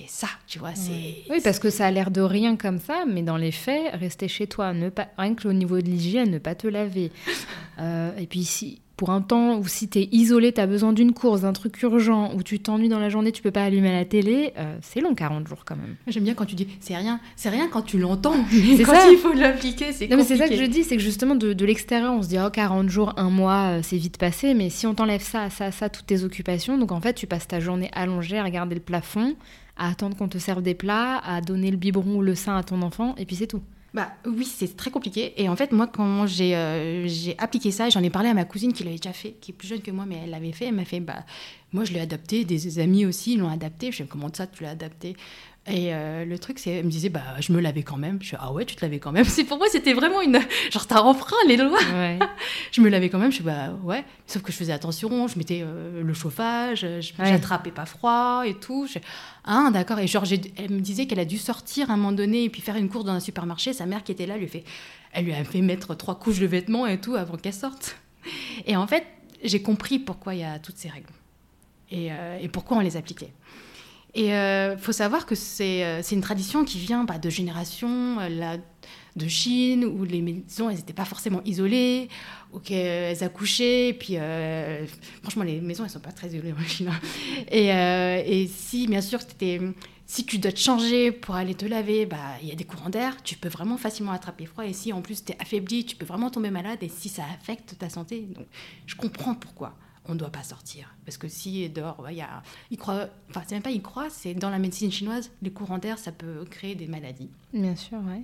ça Tu vois, c'est... Oui, parce que ça a l'air de rien comme ça, mais dans les faits, rester chez toi, ne pas, rien que au niveau de l'hygiène, ne pas te laver. Euh, et puis si pour un temps où si tu es isolé, tu as besoin d'une course, d'un truc urgent, où tu t'ennuies dans la journée, tu peux pas allumer la télé, euh, c'est long 40 jours quand même. J'aime bien quand tu dis c'est rien, c'est rien quand tu l'entends. C'est ça. il faut l'appliquer, c'est c'est ça que je dis, c'est que justement de, l'extérieur, on se dit oh 40 jours, un mois, euh, c'est vite passé, mais si on t'enlève ça, ça, ça, toutes tes occupations, donc en fait tu passes ta journée allongée à regarder le plafond, à attendre qu'on te serve des plats, à donner le biberon ou le sein à ton enfant, et puis c'est tout. Bah oui, c'est très compliqué. Et en fait, moi, quand j'ai euh, j'ai appliqué ça, j'en ai parlé à ma cousine qui l'avait déjà fait, qui est plus jeune que moi, mais elle l'avait fait. Elle m'a fait, bah, moi, je l'ai adapté. Des amis aussi l'ont adapté. Je fais, comment ça, tu l'as adapté? Et euh, le truc, c'est, elle me disait, bah, je me lavais quand même. Je suis, ah ouais, tu te lavais quand même? C'est pour moi, c'était vraiment une, genre, t'as enfreint les lois. je me lavais quand même. Je suis, bah ouais. Sauf que je faisais attention. Je mettais euh, le chauffage. Je n'attrapais pas froid et tout. Je... Ah d'accord. Et genre, elle me disait qu'elle a dû sortir à un moment donné et puis faire une course dans un supermarché. Sa mère qui était là lui fait, elle lui a fait mettre trois couches de vêtements et tout avant qu'elle sorte. Et en fait, j'ai compris pourquoi il y a toutes ces règles et, euh, et pourquoi on les appliquait. Et il euh, faut savoir que c'est euh, une tradition qui vient bah, de générations euh, de Chine, où les maisons, elles n'étaient pas forcément isolées, ou qu'elles accouchaient. Et puis, franchement, les maisons, elles ne sont pas très isolées en Chine. Hein. Et, et, si, bien sûr, si tu dois te changer pour aller te laver, bah, il y a des courants d'air, tu peux vraiment facilement attraper froid. Et si en plus tu es affaibli, tu peux vraiment tomber malade. Et si ça affecte ta santé, donc je comprends pourquoi on ne doit pas sortir. Parce que si dehors, il y a, il croit, enfin, c'est même pas il croit, c'est dans la médecine chinoise, les courants d'air, ça peut créer des maladies. Bien sûr, ouais.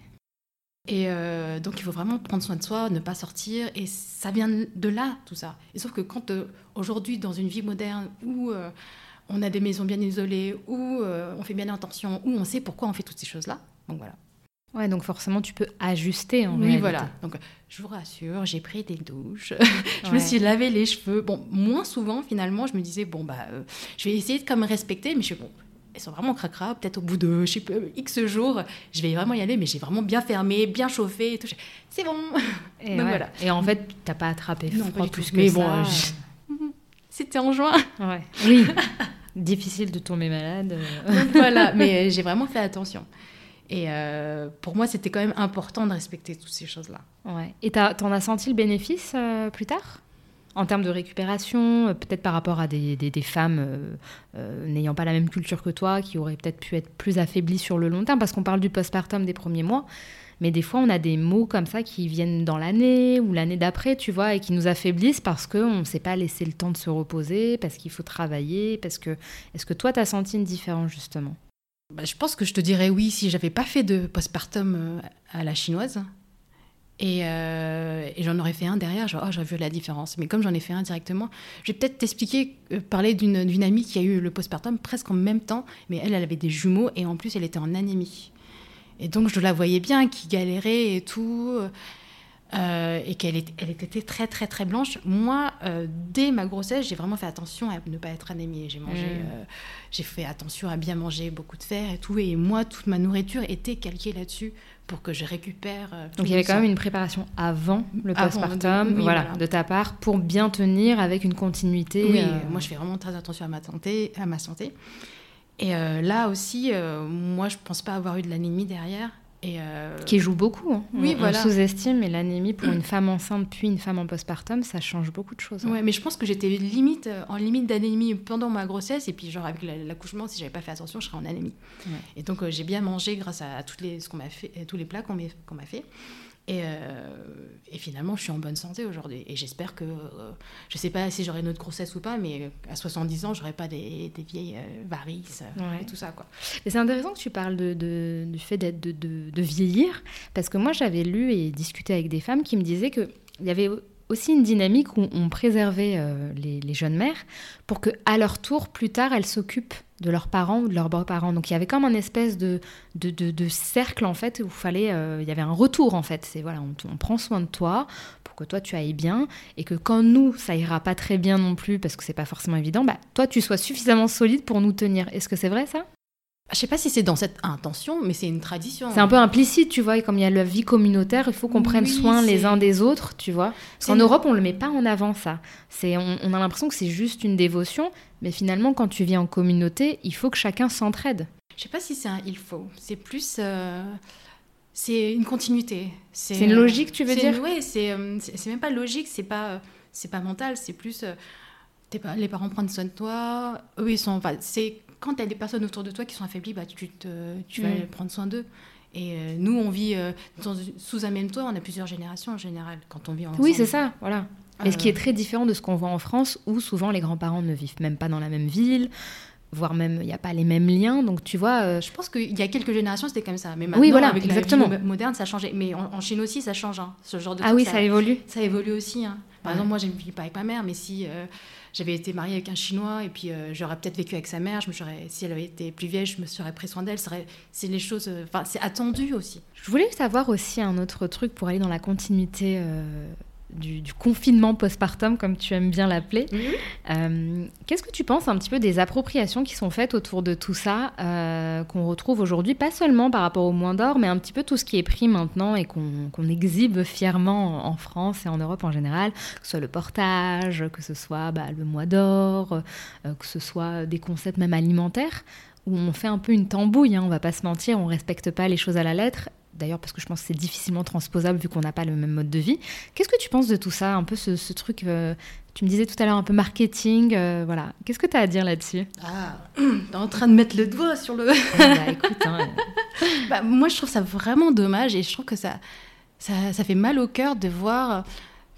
Et euh, donc, il faut vraiment prendre soin de soi, ne pas sortir. Et ça vient de là, tout ça. Et sauf que quand, euh, aujourd'hui, dans une vie moderne où euh, on a des maisons bien isolées, où on fait bien attention, où on sait pourquoi on fait toutes ces choses-là, donc voilà. Ouais, donc forcément, tu peux ajuster en Oui, voilà. Donc, je vous rassure, j'ai pris des douches, je me suis lavé les cheveux. Bon, moins souvent, finalement, je me disais, bon, bah, euh, je vais essayer de comme respecter, mais je suis bon, elles sont vraiment cracra. Peut-être au bout de, je sais pas, X jours, je vais vraiment y aller, mais j'ai vraiment bien fermé, bien chauffé et tout. C'est bon. Et donc, voilà. Et en fait, t'as pas attrapé non, froid plus que mais ça. bon, euh, c'était en juin. Ouais. Oui. Difficile de tomber malade. voilà, mais j'ai vraiment fait attention. Et euh, pour moi, c'était quand même important de respecter toutes ces choses-là. Ouais. Et t'en as senti le bénéfice euh, plus tard? En termes de récupération, euh, peut-être par rapport à des, femmes n'ayant pas la même culture que toi, qui auraient peut-être pu être plus affaiblies sur le long terme, parce qu'on parle du postpartum des premiers mois, mais des fois on a des mots comme ça qui viennent dans l'année ou l'année d'après, tu vois, et qui nous affaiblissent parce qu'on ne s'est pas laissé le temps de se reposer, parce qu'il faut travailler, parce que... Est-ce que toi, tu as senti une différence justement? Bah, je pense que je te dirais oui si j'avais pas fait de postpartum euh, à la chinoise. Euh, et, j'en aurais fait un derrière, oh, j'aurais vu la différence. Mais comme j'en ai fait un directement, je vais peut-être t'expliquer, euh, parler d'une amie qui a eu le postpartum presque en même temps, mais elle, elle avait des jumeaux et en plus, elle était en anémie. Et donc, je la voyais bien, qui galérait et tout. Euh, et qu'elle elle était très très très blanche. Moi, euh, dès ma grossesse, j'ai vraiment fait attention à ne pas être anémie. J'ai mangé, mm. euh, j'ai fait attention à bien manger beaucoup de fer et tout. Et moi, toute ma nourriture était calquée là-dessus pour que je récupère. Donc il y avait quand même une préparation avant le postpartum, voilà, de ta part, pour bien tenir avec une continuité. Oui, moi je fais vraiment très attention à ma santé, à ma santé. Et là aussi, moi je pense pas avoir eu de l'anémie derrière. Euh, Qui joue beaucoup. Hein. Oui, on, voilà. sous-estime, mais l'anémie pour une femme enceinte puis une femme en postpartum, ça change beaucoup de choses. Hein. Ouais, mais je pense que j'étais limite, euh, en limite d'anémie pendant ma grossesse, et puis genre avec l'accouchement, si j'avais pas fait attention, je serais en anémie. Et donc euh, j'ai bien mangé grâce à, toutes les, ce qu'on m'a fait, tous les plats qu'on m'a fait. Euh, et, finalement, je suis en bonne santé aujourd'hui. Et j'espère que, euh, je ne sais pas si j'aurai une autre grossesse ou pas, mais à 70 ans, j'aurai pas des, vieilles euh, varices et tout ça. Quoi. Et c'est intéressant que tu parles de, du fait d'être de, de, vieillir, parce que moi, j'avais lu et discuté avec des femmes qui me disaient qu'il y avait aussi une dynamique où on préservait les, les, jeunes mères pour que à leur tour, plus tard, elles s'occupent de leurs parents ou de leurs beaux-parents. Donc il y avait comme un espèce de, de, de, cercle en fait où fallait, euh, il y avait un retour en fait. C'est voilà, on, prend soin de toi pour que toi tu ailles bien et que quand nous ça ira pas très bien non plus parce que c'est pas forcément évident, bah toi tu sois suffisamment solide pour nous tenir. Est-ce que c'est vrai ça? Je sais pas si c'est dans cette intention, mais c'est une tradition. C'est un peu implicite, tu vois. Et comme il y a la vie communautaire, il faut qu'on prenne soin les uns des autres, tu vois. Parce qu'en Europe, on le met pas en avant, ça. C'est, on, a l'impression que c'est juste une dévotion, mais finalement, quand tu vis en communauté, il faut que chacun s'entraide. Je sais pas si c'est un il faut. C'est plus. Euh, c'est une continuité. C'est une logique, tu veux dire Oui, euh, c'est même pas logique, c'est pas, c'est pas mental, c'est plus. Euh, les parents prennent soin de toi, eux ils sont. c'est quand tu as des personnes autour de toi qui sont affaiblies, bah, tu, te, tu vas mm. prendre soin d'eux. Et euh, nous, on vit euh, sous un même toit, on a plusieurs générations en général, quand on vit ensemble. Oui, c'est ça, voilà. Mais ce qui est euh. très différent de ce qu'on voit en France, où souvent les grands-parents ne vivent même pas dans la même ville, voire même il n'y a pas les mêmes liens. Donc tu vois. euh, Je pense qu'il y a quelques générations, c'était comme ça. Mais maintenant, Oui, voilà, avec exactement. la vie mo- moderne, ça a changé. Mais en, en Chine aussi, ça change. hein. Ce genre de ah truc, oui, ça, évolue. ça évolue aussi. hein. Par Ouais. exemple, moi, je ne vis pas avec ma mère, mais si euh, j'avais été mariée avec un Chinois et puis euh, j'aurais peut-être vécu avec sa mère, je me serais, si elle avait été plus vieille, je me serais pris soin d'elle. C'est les choses. euh, Enfin, c'est attendu aussi. Je voulais savoir aussi un autre truc pour aller dans la continuité du, du confinement postpartum, comme tu aimes bien l'appeler. Euh, Qu'est-ce que tu penses un petit peu des appropriations qui sont faites autour de tout ça, euh, qu'on retrouve aujourd'hui, pas seulement par rapport au moins d'or, mais un petit peu tout ce qui est pris maintenant et qu'on qu'on exhibe fièrement en France et en Europe en général, que ce soit le portage, que ce soit bah, le mois d'or, euh, que ce soit des concepts même alimentaires, où on fait un peu une tambouille, hein, on va pas se mentir, on respecte pas les choses à la lettre. D'ailleurs, parce que je pense que c'est difficilement transposable vu qu'on n'a pas le même mode de vie. Qu'est-ce que tu penses de tout ça Un peu ce, ce truc, euh, tu me disais tout à l'heure, un peu marketing, euh, voilà. Qu'est-ce que tu as à dire là-dessus? Ah, t'es en train de mettre le doigt sur le. Bah écoute, hein, Bah, moi, je trouve ça vraiment dommage et je trouve que ça, ça, ça fait mal au cœur de voir,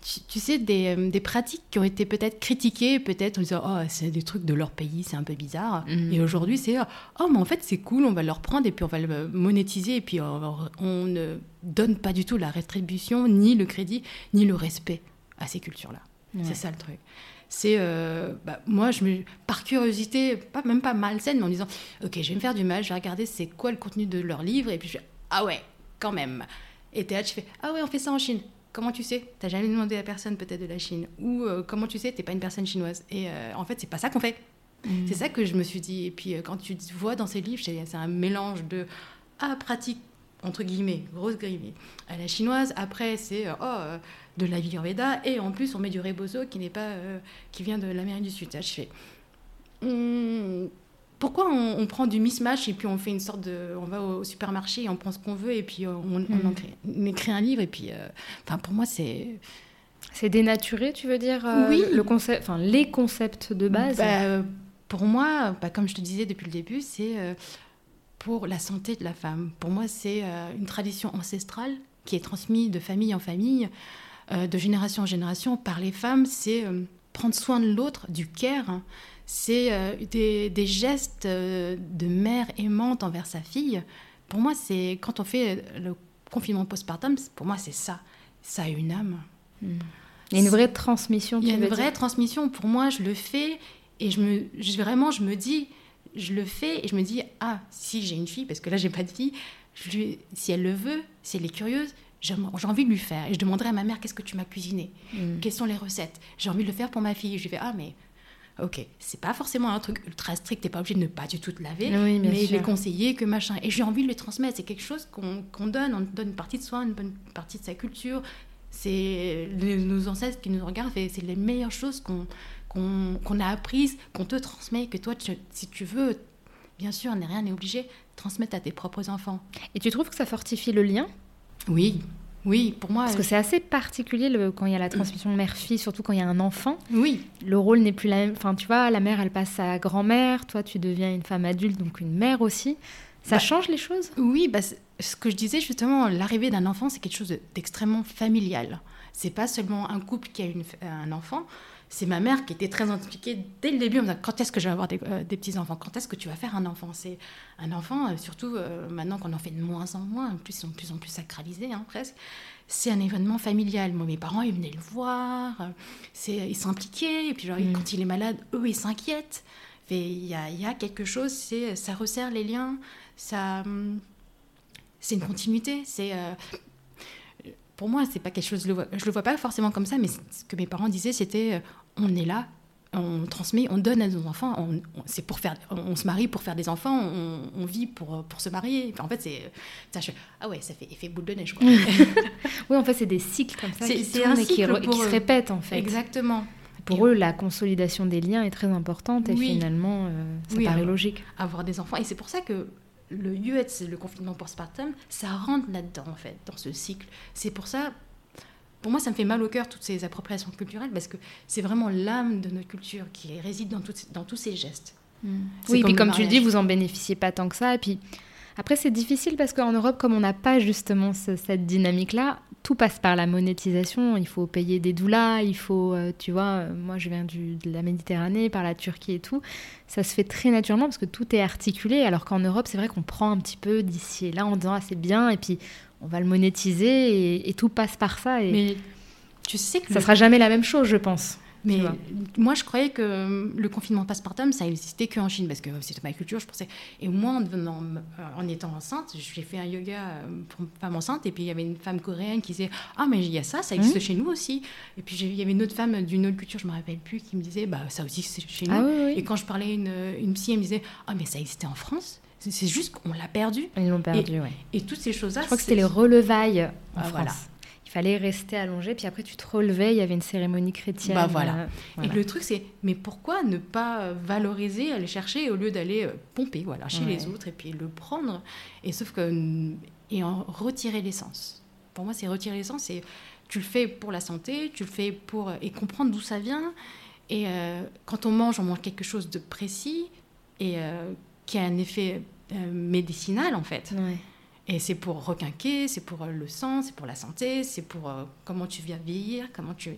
tu, tu sais, des, euh, des pratiques qui ont été peut-être critiquées, peut-être en disant, oh, c'est des trucs de leur pays, c'est un peu bizarre. Mhm. Et aujourd'hui, c'est, oh, mais en fait, c'est cool, on va le reprendre et puis on va le monétiser et puis on, on ne donne pas du tout la rétribution, ni le crédit, ni le respect à ces cultures-là. Ouais. C'est ça le truc. C'est euh, bah, moi, je me, par curiosité, pas même pas malsaine, mais en disant, ok, je vais me faire du mal, je vais regarder c'est quoi le contenu de leur livre, et puis je fais, ah ouais, quand même. Et t'es là, tu fais, ah ouais, on fait ça en Chine. Comment tu sais? T'as jamais demandé à personne peut-être de la Chine? Ou euh, comment tu sais? T'es pas une personne chinoise. Et euh, en fait, c'est pas ça qu'on fait. Mhm. C'est ça que je me suis dit. Et puis euh, quand tu vois dans ces livres, c'est un mélange de ah pratique entre guillemets, grosse guillemets, à la chinoise. Après, c'est oh euh, de la Veda et en plus on met du rebozo qui n'est pas euh, qui vient de l'Amérique du Sud. Ça, je fais. hmm, pourquoi on, on prend du mismatch et puis on fait une sorte de, on va au supermarché et on prend ce qu'on veut et puis euh, on, on en crée- on écrit un livre et puis, euh, enfin pour moi c'est C'est dénaturé, tu veux dire euh, Oui. le concept, enfin les concepts de base. Bah, euh, pour moi, bah, comme je te disais depuis le début, c'est euh, pour la santé de la femme. Pour moi, c'est une tradition ancestrale qui est transmise de famille en famille, de génération en génération par les femmes. C'est prendre soin de l'autre, du care. hein. C'est euh, des, des gestes euh, de mère aimante envers sa fille. Pour moi, c'est quand on fait euh, le confinement postpartum, pour moi, c'est ça. Ça a une âme. Il y a une vraie transmission. Il y a une vraie transmission. Pour moi, je le fais et je me, je- vraiment, je me dis, je le fais et je me dis, ah, si j'ai une fille, parce que là, j'ai pas de fille, je lui- si elle le veut, si elle est curieuse, j'ai j'ai envie de lui faire. Et je demanderai à ma mère, qu'est-ce que tu m'as cuisiné? Mm. Quelles sont les recettes? J'ai envie de le faire pour ma fille. Je lui fais, ah, mais ok, c'est pas forcément un truc ultra strict, t'es pas obligé de ne pas du tout te laver, Oui, mais sûr. les conseiller, que machin. Et j'ai envie de le transmettre. C'est quelque chose qu'on donne. On donne une partie de soi, une bonne partie de sa culture. C'est nos ancêtres qui nous regardent. C'est les meilleures choses qu'on a apprises, qu'on te transmet, que toi, tu- si tu veux, bien sûr, n'est rien n'est obligé, transmettre à tes propres enfants. Et tu trouves que ça fortifie le lien? Oui, oui, pour moi. Parce que c'est assez particulier le- quand il y a la transmission mère-fille, surtout quand il y a un enfant. oui, Le rôle n'est plus la même. Enfin, tu vois, la mère, elle passe à grand-mère, toi, tu deviens une femme adulte, donc une mère aussi. Ça Bah, change les choses? Oui, bah, ce que je disais justement, l'arrivée d'un enfant, c'est quelque chose de- d'extrêmement familial. C'est pas seulement un couple qui a une, un enfant. C'est ma mère qui était très impliquée dès le début en me disant quand est-ce que je vais avoir des, euh, des petits-enfants? Quand est-ce que tu vas faire un enfant? C'est un enfant, euh, surtout euh, maintenant qu'on en fait de moins en moins, en plus ils sont de plus en plus sacralisés hein, presque. C'est un événement familial. Moi, mes parents, ils venaient le voir, c'est, ils s'impliquaient, et puis genre, Mm. quand il est malade, eux, ils s'inquiètent. Il y a, il y a quelque chose, c'est, ça resserre les liens, ça, hum, c'est une continuité. C'est euh, pour moi, c'est pas quelque chose. Je le vois, je le vois pas forcément comme ça, mais ce que mes parents disaient, c'était euh, on est là, on transmet, on donne à nos enfants. On, on- c'est pour faire, on, on se marie pour faire des enfants, on, on vit pour euh, pour se marier. Enfin, en fait, c'est ça. je- ah ouais, ça fait effet boule de neige. Quoi. Oui, en fait, c'est des cycles comme ça qui tournent et se répètent, en fait. Exactement. Pour Et- eux, la consolidation des liens est très importante et Oui. finalement, euh, ça Oui, paraît logique. avoir des enfants. Et c'est pour ça que le UETS, le confinement postpartum, ça rentre là-dedans, en fait, dans ce cycle. C'est pour ça, pour moi, ça me fait mal au cœur, toutes ces appropriations culturelles, parce que c'est vraiment l'âme de notre culture qui réside dans, toutes- dans tous ces gestes. C'est Oui, et puis comme tu le dis, vous en bénéficiez pas tant que ça. Et puis après, c'est difficile parce qu'en Europe, comme on n'a pas justement ce- cette dynamique-là, tout passe par la monétisation. Il faut payer des doulas, il faut, euh, tu vois, euh, moi je viens du, de la Méditerranée, par la Turquie et tout. Ça se fait très naturellement parce que tout est articulé. Alors qu'en Europe, c'est vrai qu'on prend un petit peu d'ici et là en disant ah, c'est bien et puis on va le monétiser et, tout passe par ça. Et Mais tu sais que ça sera jamais la même chose, je pense. Mais moi, je croyais que le confinement passepartum, ça existait qu'en Chine, parce que c'était ma culture, je pensais. Et moi, en, devenant, en étant enceinte, j'ai fait un yoga euh, pour une femme enceinte, et puis il y avait une femme coréenne qui disait Ah, mais il y a ça, ça existe mmh. chez nous aussi. Et puis il y avait une autre femme d'une autre culture, je ne me rappelle plus, qui me disait Bah, ça aussi, c'est chez ah nous. Et quand je parlais à une, une psy, elle me disait Ah, mais ça existait en France c'est juste qu'on l'a perdu. Ils l'ont perdu, oui. Et toutes ces choses-là. Je crois que c'était les relevailles en ah, France. Voilà il fallait rester allongé, puis après tu te relevais, il y avait une cérémonie chrétienne. Bah voilà. Et le truc c'est, mais pourquoi ne pas valoriser, aller chercher au lieu d'aller euh, pomper, voilà, chez les autres et puis le prendre? Et sauf que et en retirer l'essence. Pour moi, c'est retirer l'essence. C'est tu le fais pour la santé, tu le fais pour euh, et comprendre d'où ça vient. Et euh, quand on mange, on mange quelque chose de précis et qui a un effet médicinal en fait. Ouais. Et c'est pour requinquer, c'est pour euh, le sang, c'est pour la santé, c'est pour euh, comment tu viens vieillir, comment tu,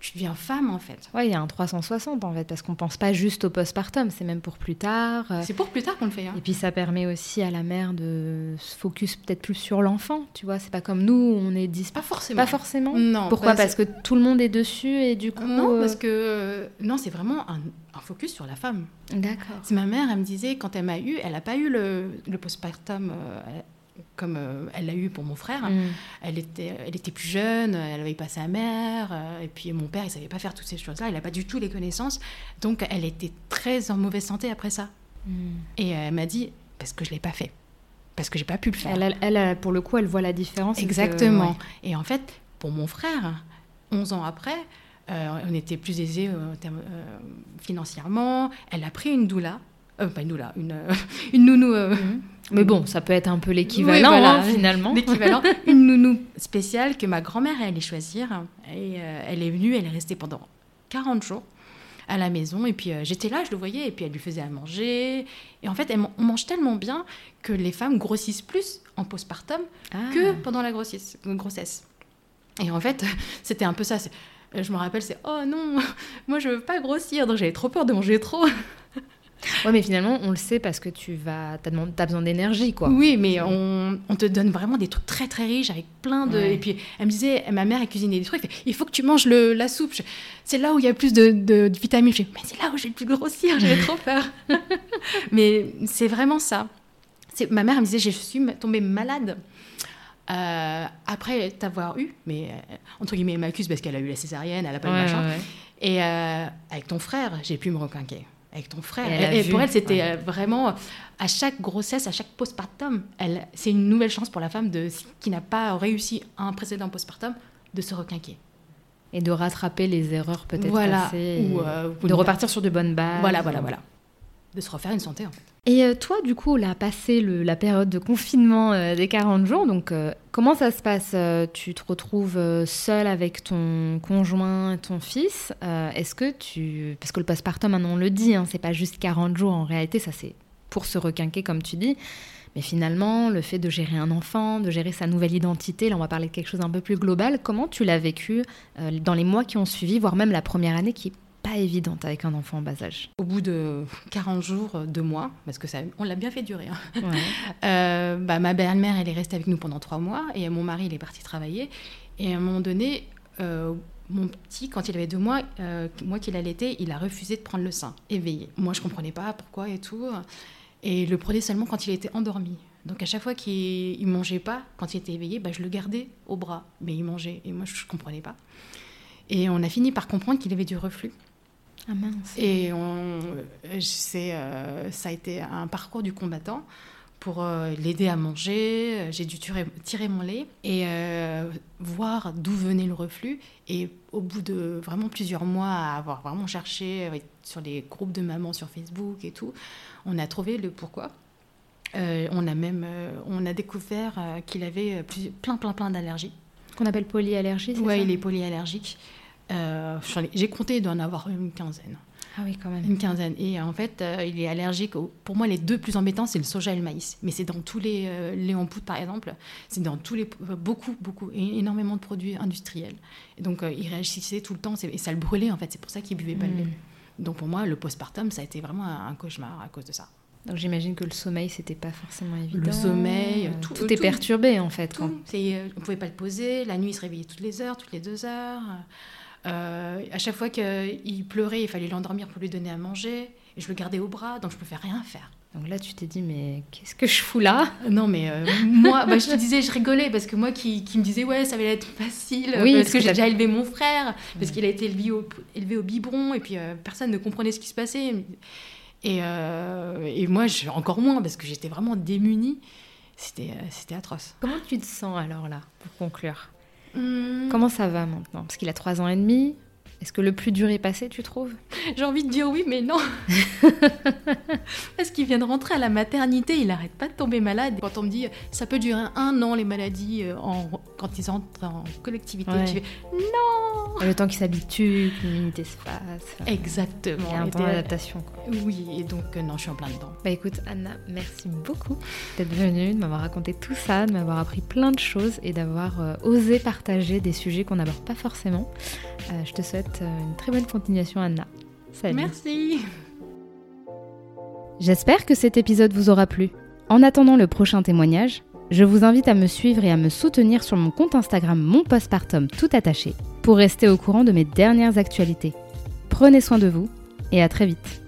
tu deviens femme en fait. Oui, il y a un 360 en fait, parce qu'on pense pas juste au postpartum, c'est même pour plus tard. Euh. C'est pour plus tard qu'on le fait. Hein. Et puis ça permet aussi à la mère de se focus peut-être plus sur l'enfant, tu vois. C'est pas comme nous, on est dis Pas forcément. Pas forcément. Non. Pourquoi? Parce que tout le monde est dessus et du coup. Non, parce que non, c'est vraiment un, focus sur la femme. D'accord. C'est ma mère, elle me disait quand elle m'a eu, elle n'a pas eu le, le postpartum comme euh, elle l'a eu pour mon frère. Mm. Elle, était, elle était plus jeune, elle avait pas sa mère, euh, et puis mon père, il savait pas faire toutes ces choses-là, il n'a pas du tout les connaissances. Donc elle était très en mauvaise santé après ça. Mm. Et elle m'a dit, parce que je l'ai pas fait, parce que j'ai pas pu le faire. Elle, elle, pour le coup, elle voit la différence. Exactement. Et en fait, pour mon frère, 11 ans après, euh, on était plus aisés financièrement. Elle a pris une doula, pas une doula, une, une nounou. Mm. Mais bon, ça peut être un peu l'équivalent hein, finalement. L'équivalent. Une nounou spéciale que ma grand-mère est allée choisir. Et euh, elle est venue, elle est restée pendant 40 jours à la maison. Et puis euh, j'étais là, je le voyais, et puis elle lui faisait à manger. Et en fait, on mange tellement bien que les femmes grossissent plus en postpartum ah. que pendant la grossesse. grossesse. Et en fait, c'était un peu ça. Je me rappelle, c'est oh non, moi je veux pas grossir, donc j'avais trop peur de manger trop. Ouais, mais finalement, on le sait parce que tu vas, as, as besoin d'énergie, quoi. Oui, mais on, on, te donne vraiment des trucs très très riches avec plein de. Et puis elle me disait, ma mère a cuisiné des trucs. il faut que tu manges le, la soupe. C'est là où il y a plus de, de, vitamines. Je mais c'est là où j'ai le plus grossir. J'avais trop peur. mais c'est vraiment ça. Ma mère me disait, je suis tombée malade. Euh, après t'avoir eu, mais euh, entre guillemets, elle m'accuse parce qu'elle a eu la césarienne, elle a pas eu machin. Et euh, avec ton frère, j'ai pu me requinquer avec ton frère. Et, pour elle, c'était euh, vraiment à chaque grossesse, à chaque postpartum, elle, c'est une nouvelle chance pour la femme de, qui n'a pas réussi un précédent postpartum de se requinquer. Et de rattraper les erreurs peut-être voilà. passées. Ou, euh, de repartir sur de bonnes bases. Voilà, voilà, voilà. De se refaire une santé en fait. Et euh, toi, du coup, là, passé la période de confinement euh, des 40 jours, donc euh, comment ça se passe Tu te retrouves seule avec ton conjoint, ton fils Est-ce que tu... Parce que le postpartum, maintenant on le dit, hein, c'est pas juste 40 jours en réalité, ça c'est pour se requinquer comme tu dis. Mais finalement, le fait de gérer un enfant, de gérer sa nouvelle identité, là on va parler de quelque chose un peu plus global, comment tu l'as vécu dans les mois qui ont suivi, voire même la première année qui pas évidente avec un enfant en bas âge. Au bout de 40 jours, euh, deux mois, parce que ça, on l'a bien fait durer. Hein. Euh, bah, ma belle-mère, elle est restée avec nous pendant trois mois et mon mari, il est parti travailler. Et à un moment donné, euh, mon petit, quand il avait deux mois, moi qui l'allaitais, il a refusé de prendre le sein, éveillé. Moi, je comprenais pas pourquoi et tout. Et le prenait seulement quand il était endormi. Donc à chaque fois qu'il ne mangeait pas, quand il était éveillé, bah, je le gardais au bras. Mais il mangeait et moi je ne comprenais pas. Et on a fini par comprendre qu'il avait du reflux. Ah mince. Et on, euh, ça a été un parcours du combattant pour euh, l'aider à manger. J'ai dû tirer, tirer, mon lait et euh, voir d'où venait le reflux. Et au bout de vraiment plusieurs mois à avoir vraiment cherché sur les groupes de mamans sur Facebook et tout, on a trouvé le pourquoi. on a même on a découvert qu'il avait plein plein plein d'allergies. Qu'on appelle polyallergie, Oui, il est polyallergique. Euh, j'ai compté, il doit en avoir une quinzaine. Ah oui, quand même. Une quinzaine. Et en fait, euh, il est allergique. Au... Pour moi, les deux plus embêtants, c'est le soja et le maïs. Mais c'est dans tous les euh, poudre, par exemple. C'est dans tous les. euh, beaucoup, beaucoup. Énormément de produits industriels. Et donc, euh, il réagissait tout le temps. Et ça le brûlait, en fait. C'est pour ça qu'il buvait pas le lait. Mm. Donc, pour moi, le postpartum, ça a été vraiment un, un cauchemar à cause de ça. Donc j'imagine que le sommeil, c'était pas forcément évident. Le sommeil, Euh, tout- tout, euh, est tout. perturbé en fait. quand- Tout. Euh, on pouvait pas le poser. La nuit, il se réveillait toutes les heures, toutes les deux heures. Euh, à chaque fois qu'il pleurait, il fallait l'endormir pour lui donner à manger. Et je le gardais au bras, donc je pouvais rien faire. Donc là, tu t'es dit, mais qu'est-ce que je fous là? Non, mais euh, moi, bah, je te disais, je rigolais parce que moi qui, qui me disais, ouais, ça va être facile, Oui, parce, que, que j'ai déjà élevé mon frère, parce qu'il a été élevé au, élevé au biberon, et puis euh, personne ne comprenait ce qui se passait. Et, euh, et moi, je, encore moins, parce que j'étais vraiment démunie. Euh, c'était atroce. Comment tu te sens alors là, pour conclure? Hum, Comment ça va maintenant? Parce qu'il a trois ans et demi. Est-ce que le plus dur est passé, tu trouves? J'ai envie de dire oui, mais non. Parce qu'il vient de rentrer à la maternité, il n'arrête pas de tomber malade. Quand on me dit ça peut durer un an les maladies euh, en- quand ils entrent en collectivité, Ouais. tu fais non Le temps qu'il s'habitue, que l'immunité se fasse. Exactement. Il y a un temps d'adaptation. Oui, et donc euh, non, je suis en plein dedans. Bah écoute, Anna, merci beaucoup d'être venue, de m'avoir raconté tout ça, de m'avoir appris plein de choses et d'avoir euh, osé partager des sujets qu'on n'aborde pas forcément. Euh, je te souhaite euh, une très bonne continuation, Anna. Salut. Merci. J'espère que cet épisode vous aura plu. En attendant le prochain témoignage, je vous invite à me suivre et à me soutenir sur mon compte Instagram Mon Postpartum tout attaché pour rester au courant de mes dernières actualités. Prenez soin de vous et à très vite.